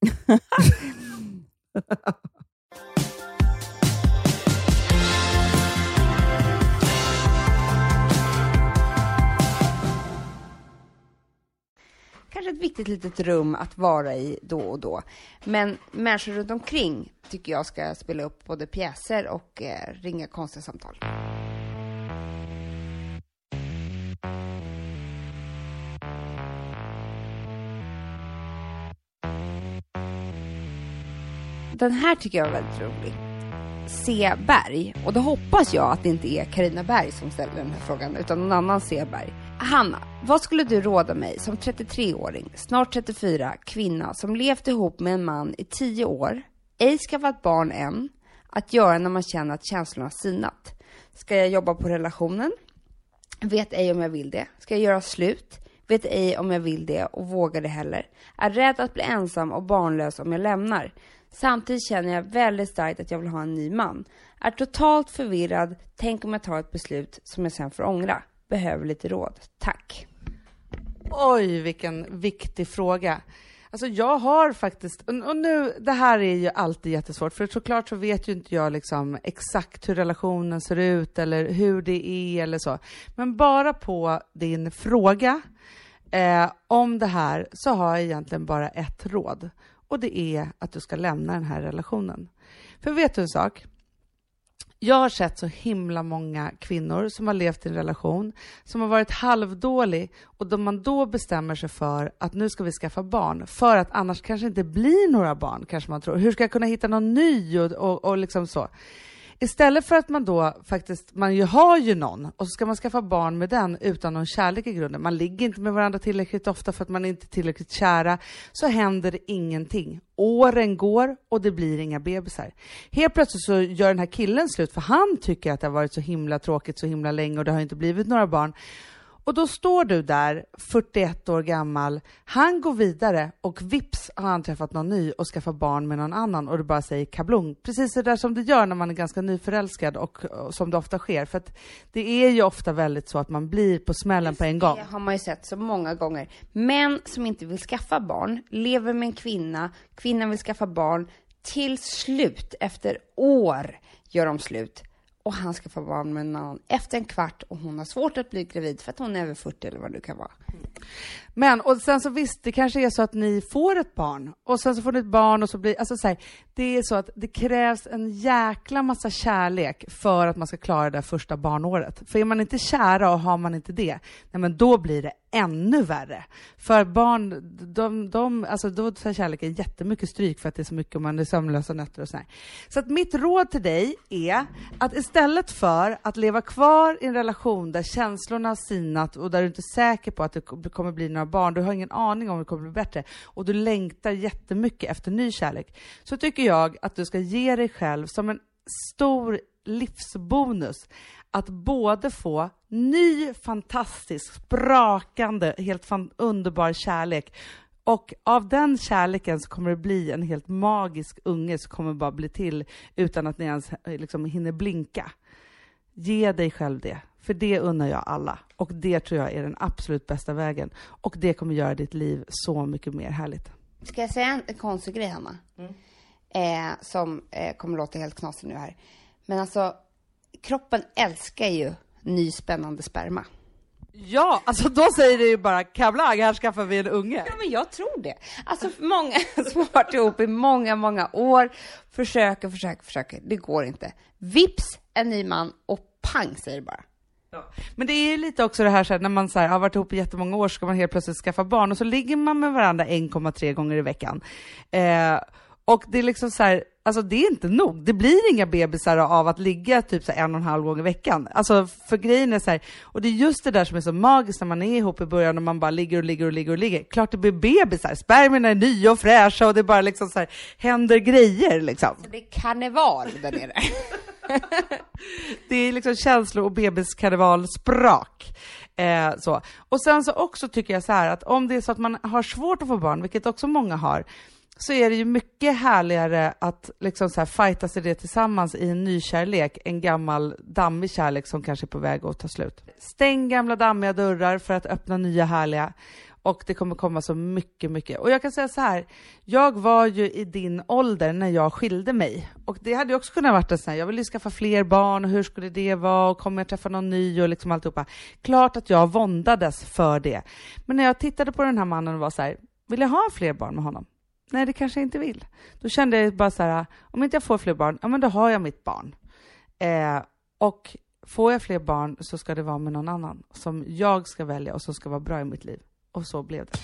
Kanske ett viktigt litet rum att vara i då och då. Men människor runt omkring tycker jag ska spela upp både pjäser och eh, ringa konstiga samtal. Den här tycker jag är väldigt rolig. C. Berg. Och då hoppas jag att det inte är Karina Berg som ställer den här frågan, utan någon annan C. Berg. Hanna, vad skulle du råda mig som 33-åring, snart 34, kvinna som levt ihop med en man i 10 år, ej skaffat barn än, att göra när man känner att känslorna sinat? Ska jag jobba på relationen? Vet ej om jag vill det. Ska jag göra slut? Vet ej om jag vill det och vågar det heller. Är rädd att bli ensam och barnlös om jag lämnar. Samtidigt känner jag väldigt starkt att jag vill ha en ny man. Är totalt förvirrad. Tänk om jag tar ett beslut som jag sen får ångra. Behöver lite råd. Tack. Oj, vilken viktig fråga. Alltså jag har faktiskt, och nu, det här är ju alltid jättesvårt, för såklart så vet ju inte jag liksom exakt hur relationen ser ut eller hur det är eller så. Men bara på din fråga eh, om det här så har jag egentligen bara ett råd. Och det är att du ska lämna den här relationen. För vet du en sak? Jag har sett så himla många kvinnor som har levt i en relation som har varit halvdålig och då man då bestämmer sig för att nu ska vi skaffa barn för att annars kanske inte blir några barn kanske man tror. Hur ska jag kunna hitta någon ny och, och, och liksom så. Istället för att man då faktiskt, man ju har ju någon och så ska man skaffa barn med den utan någon kärlek i grunden. Man ligger inte med varandra tillräckligt ofta för att man inte är tillräckligt kära. Så händer det ingenting. Åren går och det blir inga bebisar. Helt plötsligt så gör den här killen slut för han tycker att det har varit så himla tråkigt så himla länge och det har inte blivit några barn. Och då står du där, 41 år gammal, han går vidare och vips har han träffat någon ny och skaffar barn med någon annan och du bara säger kablung. Precis det där som det gör när man är ganska nyförälskad och, och som det ofta sker. För att det är ju ofta väldigt så att man blir på smällen på en gång. Det har man ju sett så många gånger. Män som inte vill skaffa barn, lever med en kvinna, kvinnan vill skaffa barn, till slut, efter år, gör de slut. Och han ska få barn med en annan efter en kvart och hon har svårt att bli gravid för att hon är över 40 eller vad det kan vara. Men, och sen så visst, det kanske är så att ni får ett barn och sen så får ni ett barn och så blir, alltså så här, det är så att det krävs en jäkla massa kärlek för att man ska klara det första barnåret. För är man inte kära och har man inte det, nej men då blir det ännu värre. För barn, de, de, alltså då tar kärleken jättemycket stryk för att det är så mycket, man är sömnlösa nätter och sådär. Så att mitt råd till dig är att istället för att leva kvar i en relation där känslorna har sinat och där du inte är säker på att det kommer bli några barn, du har ingen aning om det kommer bli bättre. Och du längtar jättemycket efter ny kärlek, så tycker jag att du ska ge dig själv som en stor livsbonus att både få ny, fantastisk, sprakande, helt fan, underbar kärlek. Och av den kärleken så kommer det bli en helt magisk unge som kommer bara bli till utan att ni ens eh, liksom hinner blinka. Ge dig själv det, för det unnar jag alla. Och det tror jag är den absolut bästa vägen. Och det kommer göra ditt liv så mycket mer härligt. Ska jag säga en konstig grej, Hanna? Mm. Eh, som eh, kommer låta helt knasig nu här. Men alltså, kroppen älskar ju ny spännande sperma. Ja, alltså då säger det ju bara kablang, här skaffar vi en unge. Ja, men jag tror det. Alltså många som har varit ihop i många, många år försöker, försöker, försöker. Det går inte. Vips, en ny man och pang säger det bara. Ja. Men det är lite också det här så här, när man så här, har varit ihop i jättemånga år så ska man helt plötsligt skaffa barn och så ligger man med varandra 1,3 gånger i veckan. Eh, och det är liksom så här, alltså det är inte nog. Det blir inga bebisar av att ligga typ så en och en halv gång i veckan. Alltså för grejen är så här, och det är just det där som är så magiskt när man är ihop i början och man bara ligger och ligger och ligger och ligger. Klart det blir bebisar, spermierna är nya och fräscha och det bara liksom så här, händer grejer liksom. Det är karneval där nere. det är liksom känslor och bebiskarnevalsprak. Eh, så. Och sen så också tycker jag så här att om det är så att man har svårt att få barn, vilket också många har, så är det ju mycket härligare att liksom så här fighta sig det tillsammans i en ny kärlek, en gammal dammig kärlek som kanske är på väg att ta slut. Stäng gamla dammiga dörrar för att öppna nya härliga och det kommer komma så mycket, mycket. Och jag kan säga så här, jag var ju i din ålder när jag skilde mig och det hade ju också kunnat varit en sån här, jag ville skaffa fler barn och hur skulle det vara och kommer jag träffa någon ny och liksom alltihopa. Klart att jag våndades för det. Men när jag tittade på den här mannen och var så här, vill jag ha fler barn med honom? Nej, det kanske jag inte vill. Då kände jag bara så här, om inte jag får fler barn, ja men då har jag mitt barn. Eh, och får jag fler barn så ska det vara med någon annan som jag ska välja och som ska vara bra i mitt liv. Och så blev det.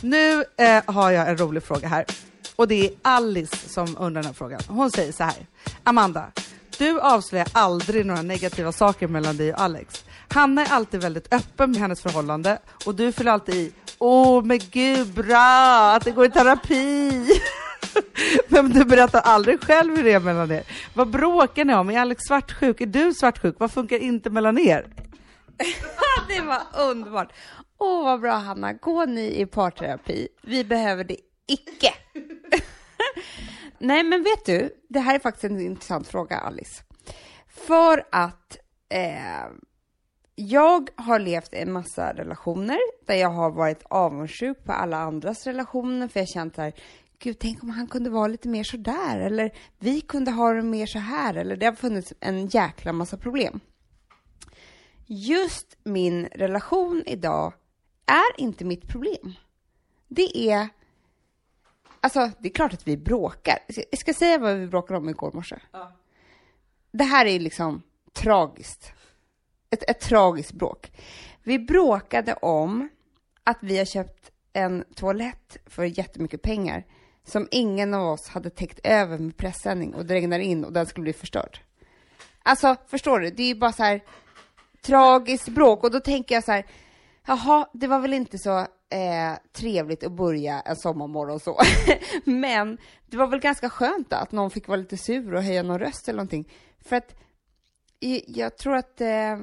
Nu eh, har jag en rolig fråga här. Och det är Alice som undrar den här frågan. Hon säger så här. Amanda, du avslöjar aldrig några negativa saker mellan dig och Alex. Hanna är alltid väldigt öppen med hennes förhållande och du fyller alltid i Åh, oh, men gud, bra att det går i terapi. men du berättar aldrig själv hur det är mellan er. Vad bråkar ni om? Är Alex svartsjuk? Är du svartsjuk? Vad funkar inte mellan er? det var underbart. Åh, oh, vad bra, Hanna. Gå ni i parterapi. Vi behöver det icke. Nej, men vet du, det här är faktiskt en intressant fråga, Alice. För att eh, jag har levt i en massa relationer där jag har varit avundsjuk på alla andras relationer för jag har känt så här, gud, tänk om han kunde vara lite mer sådär eller vi kunde ha det mer så här eller det har funnits en jäkla massa problem. Just min relation idag är inte mitt problem. Det är Alltså, det är klart att vi bråkar. Jag ska säga vad vi bråkade om igår morse. Ja. Det här är liksom tragiskt ett, ett tragiskt bråk. Vi bråkade om att vi har köpt en toalett för jättemycket pengar som ingen av oss hade täckt över med pressändning och det regnar in och den skulle bli förstörd. Alltså, förstår du? Det är ju bara så här tragiskt bråk och då tänker jag så här, jaha, det var väl inte så eh, trevligt att börja en sommarmorgon så. Men det var väl ganska skönt att någon fick vara lite sur och höja någon röst eller någonting. För att jag tror att, eh,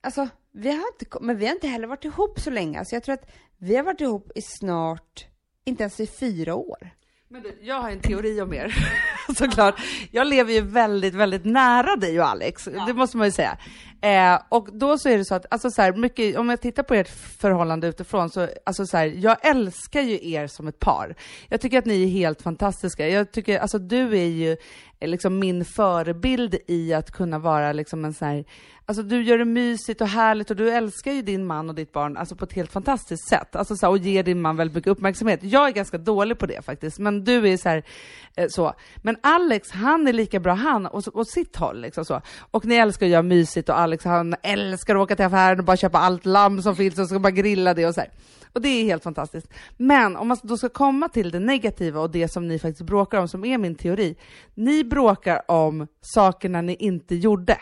alltså, vi har inte, men vi har inte heller varit ihop så länge. Alltså jag tror att vi har varit ihop i snart, inte ens i fyra år. Men du, jag har en teori om er, såklart. Jag lever ju väldigt, väldigt nära dig och Alex, ja. det måste man ju säga. Eh, och då så är det så att, alltså så här, mycket, om jag tittar på ert förhållande utifrån så, alltså så här, jag älskar ju er som ett par. Jag tycker att ni är helt fantastiska. Jag tycker, alltså du är ju Eh, liksom min förebild i att kunna vara liksom en sån här, alltså du gör det mysigt och härligt och du älskar ju din man och ditt barn alltså på ett helt fantastiskt sätt. Alltså så här, och ger din man väldigt mycket uppmärksamhet. Jag är ganska dålig på det faktiskt, men du är så här, eh, så. Men Alex, han är lika bra han och, och sitt håll liksom så. Och ni älskar att göra mysigt och Alex han älskar att åka till affären och bara köpa allt lamm som finns och så bara grilla det och så här. Och det är helt fantastiskt. Men om man då ska komma till det negativa och det som ni faktiskt bråkar om, som är min teori. Ni bråkar om sakerna ni inte gjorde.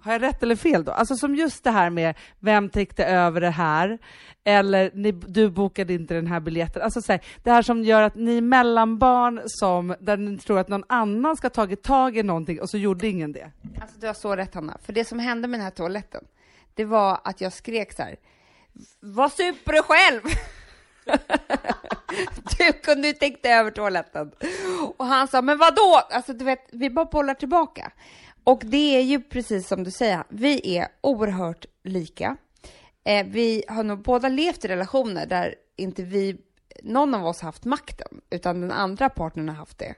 Har jag rätt eller fel då? Alltså som just det här med vem täckte över det här? Eller ni, du bokade inte den här biljetten. Alltså så här, det här som gör att ni är mellanbarn som, där ni tror att någon annan ska tagit tag i någonting och så gjorde ingen det. Alltså du har så rätt Hanna, för det som hände med den här toaletten, det var att jag skrek så här, var super du själv? du kunde ju tänkt över toaletten. Och han sa, men vadå? Alltså du vet, vi bara bollar tillbaka. Och det är ju precis som du säger, vi är oerhört lika. Eh, vi har nog båda levt i relationer där inte vi, någon av oss haft makten, utan den andra partnern har haft det.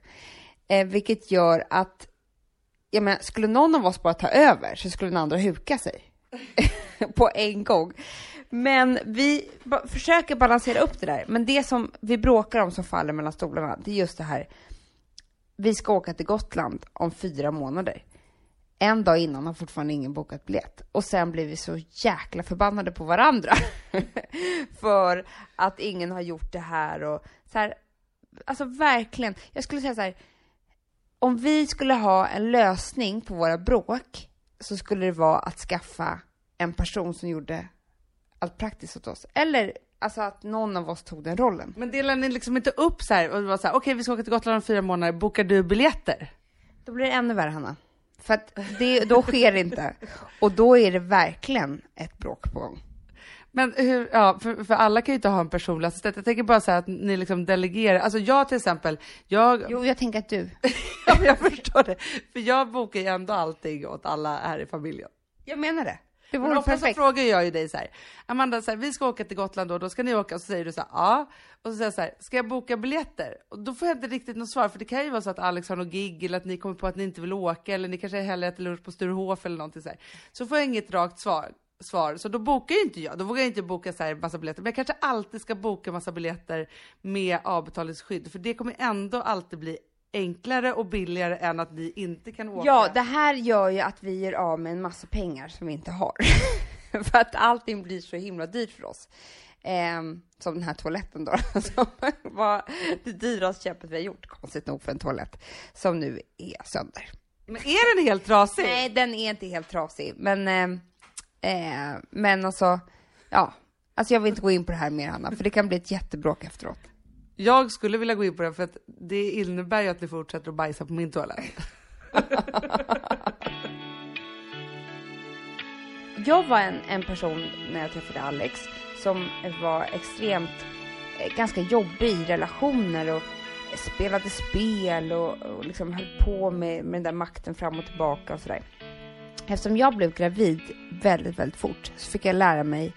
Eh, vilket gör att, jag menar, skulle någon av oss bara ta över så skulle den andra huka sig på en gång. Men vi ba försöker balansera upp det där. Men det som vi bråkar om som faller mellan stolarna, det är just det här. Vi ska åka till Gotland om fyra månader. En dag innan har fortfarande ingen bokat biljett. Och sen blir vi så jäkla förbannade på varandra. för att ingen har gjort det här och så här. Alltså verkligen. Jag skulle säga så här. Om vi skulle ha en lösning på våra bråk så skulle det vara att skaffa en person som gjorde allt praktiskt åt oss. Eller alltså att någon av oss tog den rollen. Men delar ni liksom inte upp så här och var så här, okej okay, vi ska åka till Gotland om fyra månader, bokar du biljetter? Då blir det ännu värre Hanna. För att det, då sker det inte. Och då är det verkligen ett bråk på gång. Men hur, ja, för, för alla kan ju inte ha en personlig assistent. Jag tänker bara så att ni liksom delegerar. Alltså jag till exempel, jag... Jo, jag tänker att du. ja, jag förstår det. För jag bokar ju ändå allting åt alla här i familjen. Jag menar det. Det vore ofta perfekt. så frågar jag ju dig så här, Amanda, så här, vi ska åka till Gotland då, då ska ni åka, och så säger du så här, ja. Och så säger jag så här, ska jag boka biljetter? Och då får jag inte riktigt något svar, för det kan ju vara så att Alex har något gig, eller att ni kommer på att ni inte vill åka, eller ni kanske hellre äter lunch på Sturehof eller någonting så här. Så får jag inget rakt svar. Svar. Så då bokar ju inte jag, då vågar jag inte boka så här massa biljetter. Men jag kanske alltid ska boka massa biljetter med avbetalningsskydd, för det kommer ändå alltid bli enklare och billigare än att ni inte kan åka. Ja, det här gör ju att vi gör av med en massa pengar som vi inte har. för att allting blir så himla dyrt för oss. Eh, som den här toaletten då, som var det dyraste köpet vi har gjort, konstigt nog för en toalett, som nu är sönder. Men är den helt trasig? Nej, den är inte helt trasig, men, eh, eh, men alltså, ja, alltså jag vill inte gå in på det här mer Hanna, för det kan bli ett jättebråk efteråt. Jag skulle vilja gå in på det för att det innebär ju att ni fortsätter att bajsa på min toalett. jag var en, en person när jag träffade Alex som var extremt, eh, ganska jobbig i relationer och spelade spel och, och liksom höll på med, med den där makten fram och tillbaka och sådär. Eftersom jag blev gravid väldigt, väldigt fort så fick jag lära mig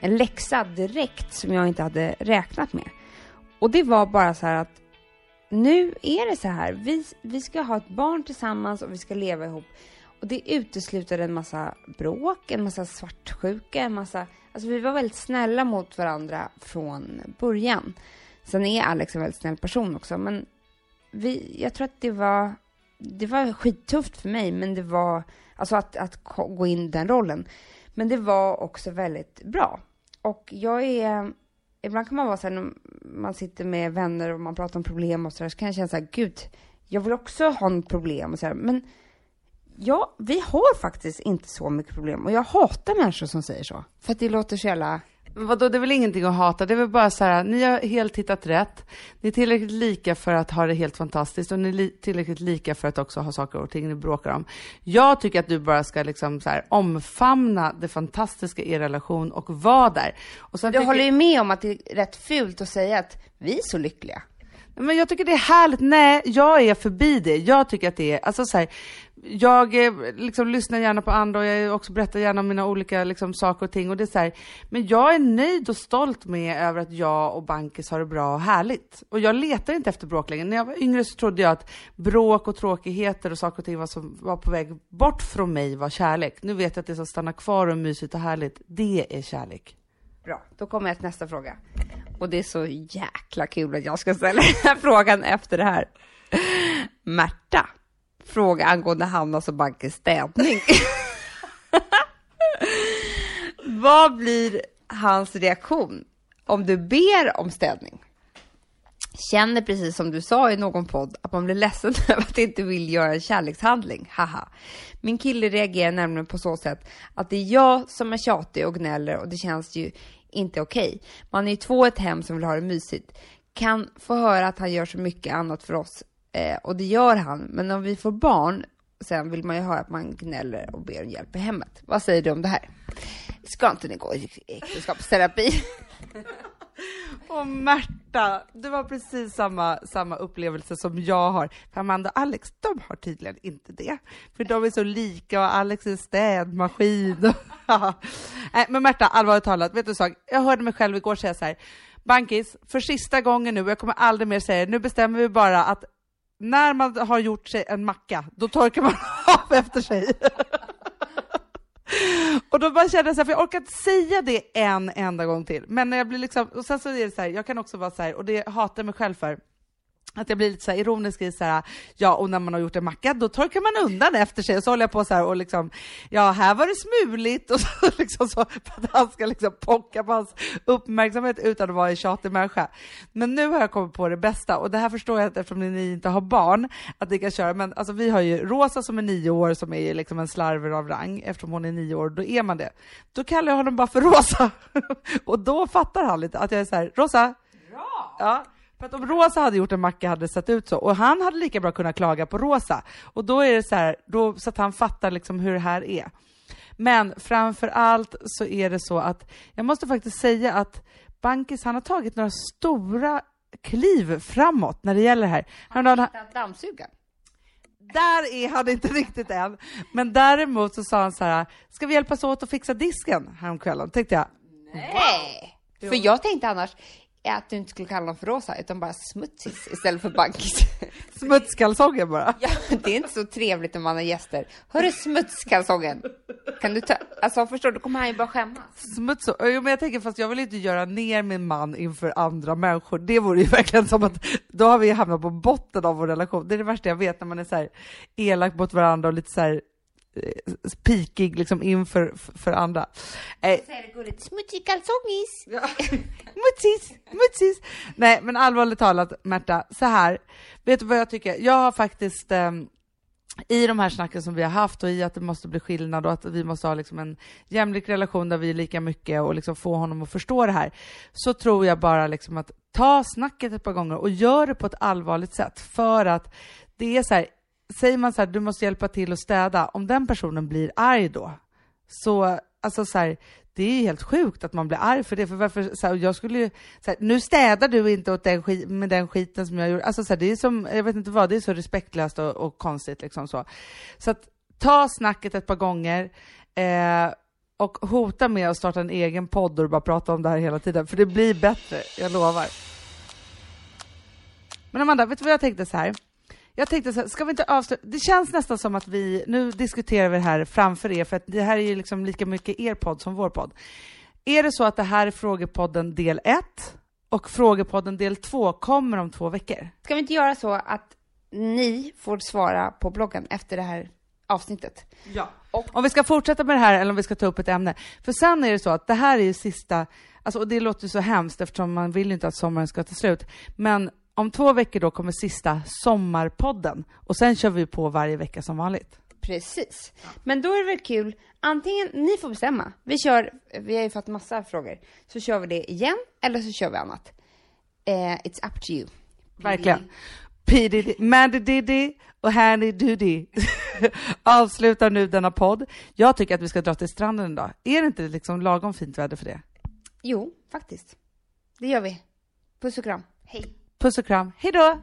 en läxa direkt som jag inte hade räknat med. Och det var bara så här att nu är det så här. Vi, vi ska ha ett barn tillsammans och vi ska leva ihop. Och det utesluter en massa bråk, en massa svartsjuka, en massa... Alltså vi var väldigt snälla mot varandra från början. Sen är Alex en väldigt snäll person också, men vi, jag tror att det var... Det var skittufft för mig, men det var... Alltså att, att gå in i den rollen. Men det var också väldigt bra. Och jag är ibland kan man vara så här, när man sitter med vänner och man pratar om problem och så där, så kan jag känna så här, gud, jag vill också ha en problem och så här, men ja, vi har faktiskt inte så mycket problem och jag hatar människor som säger så, för att det låter så jävla vadå, det är väl ingenting att hata? Det är väl bara så här, ni har helt hittat rätt. Ni är tillräckligt lika för att ha det helt fantastiskt och ni är tillräckligt lika för att också ha saker och ting ni bråkar om. Jag tycker att du bara ska liksom så här, omfamna det fantastiska i er relation och vara där. Och sen du håller ju med om att det är rätt fult att säga att vi är så lyckliga. Men jag tycker det är härligt. Nej, jag är förbi det. Jag tycker att det är, alltså så här, jag eh, liksom lyssnar gärna på andra och jag också berättar gärna om mina olika liksom, saker och ting och det är så här, men jag är nöjd och stolt med över att jag och Bankis har det bra och härligt. Och jag letar inte efter bråk längre. När jag var yngre så trodde jag att bråk och tråkigheter och saker och ting var som var på väg bort från mig var kärlek. Nu vet jag att det som stannar kvar och mysigt och härligt, det är kärlek. Bra, då kommer jag till nästa fråga. Och det är så jäkla kul att jag ska ställa den här frågan efter det här. Märta, fråga angående Hannas och Bankes städning. Vad blir hans reaktion om du ber om städning? Känner precis som du sa i någon podd att man blir ledsen över att inte vill göra en kärlekshandling. Haha. Min kille reagerar nämligen på så sätt att det är jag som är tjatig och gnäller och det känns ju inte okej. Okay. Man är ju två ett hem som vill ha det mysigt. Kan få höra att han gör så mycket annat för oss eh, och det gör han. Men om vi får barn sen vill man ju höra att man gnäller och ber om hjälp i hemmet. Vad säger du om det här? Ska inte ni gå i äktenskapsterapi? Och Märta, det var precis samma, samma upplevelse som jag har. För Amanda och Alex, de har tydligen inte det. För de är så lika och Alex är städmaskin. Nej, men Märta, allvarligt talat, vet du en sak? Jag hörde mig själv igår säga så här. Bankis, för sista gången nu, jag kommer aldrig mer säga det, nu bestämmer vi bara att när man har gjort sig en macka, då torkar man av efter sig. Och då bara kände jag så här, för jag orkar inte säga det en enda gång till. Men när jag blir liksom, och sen så är det så här, jag kan också vara så här, och det hatar jag mig själv för, att jag blir lite så här ironisk i så här, ja och när man har gjort en macka då torkar man undan efter sig och så håller jag på så här och liksom, ja här var det smuligt och så liksom så för att han ska liksom pocka på hans uppmärksamhet utan att vara en tjatig människa. Men nu har jag kommit på det bästa och det här förstår jag att eftersom ni inte har barn att ni kan köra, men alltså vi har ju Rosa som är nio år som är liksom en slarver av rang, eftersom hon är nio år, då är man det. Då kallar jag honom bara för Rosa och då fattar han lite att jag är så här, Rosa, Bra! Ja, för att om Rosa hade gjort en macka hade det sett ut så. Och han hade lika bra kunnat klaga på Rosa. Och då är det så här, då, så att han fattar liksom hur det här är. Men framför allt så är det så att jag måste faktiskt säga att Bankis, han har tagit några stora kliv framåt när det gäller det här. Han har, Hittat dammsugaren. där är han inte riktigt än. Men däremot så sa han så här, ska vi hjälpas åt att fixa disken häromkvällen? Tänkte jag, Nej! För jag tänkte annars att du inte skulle kalla dem för rosa, utan bara smutsis istället för bankis. smutskalsonger bara. ja, det är inte så trevligt när man har gäster. Hörru smutskalsongen, kan du ta... Alltså förstår du, kommer han ju bara skämmas. Smuts jo, men jag tänker fast jag vill inte göra ner min man inför andra människor. Det vore ju verkligen som att då har vi hamnat på botten av vår relation. Det är det värsta jag vet när man är så här elak mot varandra och lite så här pikig liksom inför för andra. Eh, Säger det gulligt, smutsig kalsongis. Ja. Mutsis, mutsis. Nej, men allvarligt talat, Märta, så här. Vet du vad jag tycker? Jag har faktiskt ehm, i de här snacken som vi har haft och i att det måste bli skillnad och att vi måste ha liksom en jämlik relation där vi är lika mycket och liksom få honom att förstå det här, så tror jag bara liksom att ta snacket ett par gånger och gör det på ett allvarligt sätt. För att det är så här, säger man så här, du måste hjälpa till att städa, om den personen blir arg då, så alltså så här, det är ju helt sjukt att man blir arg för det. För varför, så här, jag skulle ju, så här, nu städar du inte åt den skit, med den skiten som jag gjorde. Alltså så här, det är som, jag vet inte vad, det är så respektlöst och, och konstigt liksom så. Så att ta snacket ett par gånger eh, och hota med att starta en egen podd och bara prata om det här hela tiden. För det blir bättre, jag lovar. Men Amanda, vet du vad jag tänkte så här? Jag tänkte så här, ska vi inte avsluta? Det känns nästan som att vi, nu diskuterar vi det här framför er, för att det här är ju liksom lika mycket er podd som vår podd. Är det så att det här är Frågepodden del 1 och Frågepodden del 2 kommer om två veckor? Ska vi inte göra så att ni får svara på bloggen efter det här avsnittet? Ja. Om vi ska fortsätta med det här eller om vi ska ta upp ett ämne. För sen är det så att det här är ju sista, alltså, och det låter ju så hemskt eftersom man vill ju inte att sommaren ska ta slut, men om två veckor då kommer sista sommarpodden och sen kör vi på varje vecka som vanligt. Precis. Men då är det väl kul, antingen, ni får bestämma. Vi kör, vi har ju fått massa frågor, så kör vi det igen eller så kör vi annat. Eh, it's up to you. Verkligen. P Diddy, Maddy Diddy och Handy Doody avslutar nu denna podd. Jag tycker att vi ska dra till stranden idag. Är det inte liksom lagom fint väder för det? Jo, faktiskt. Det gör vi. Puss och kram. Hej. Puss och kram, hej då!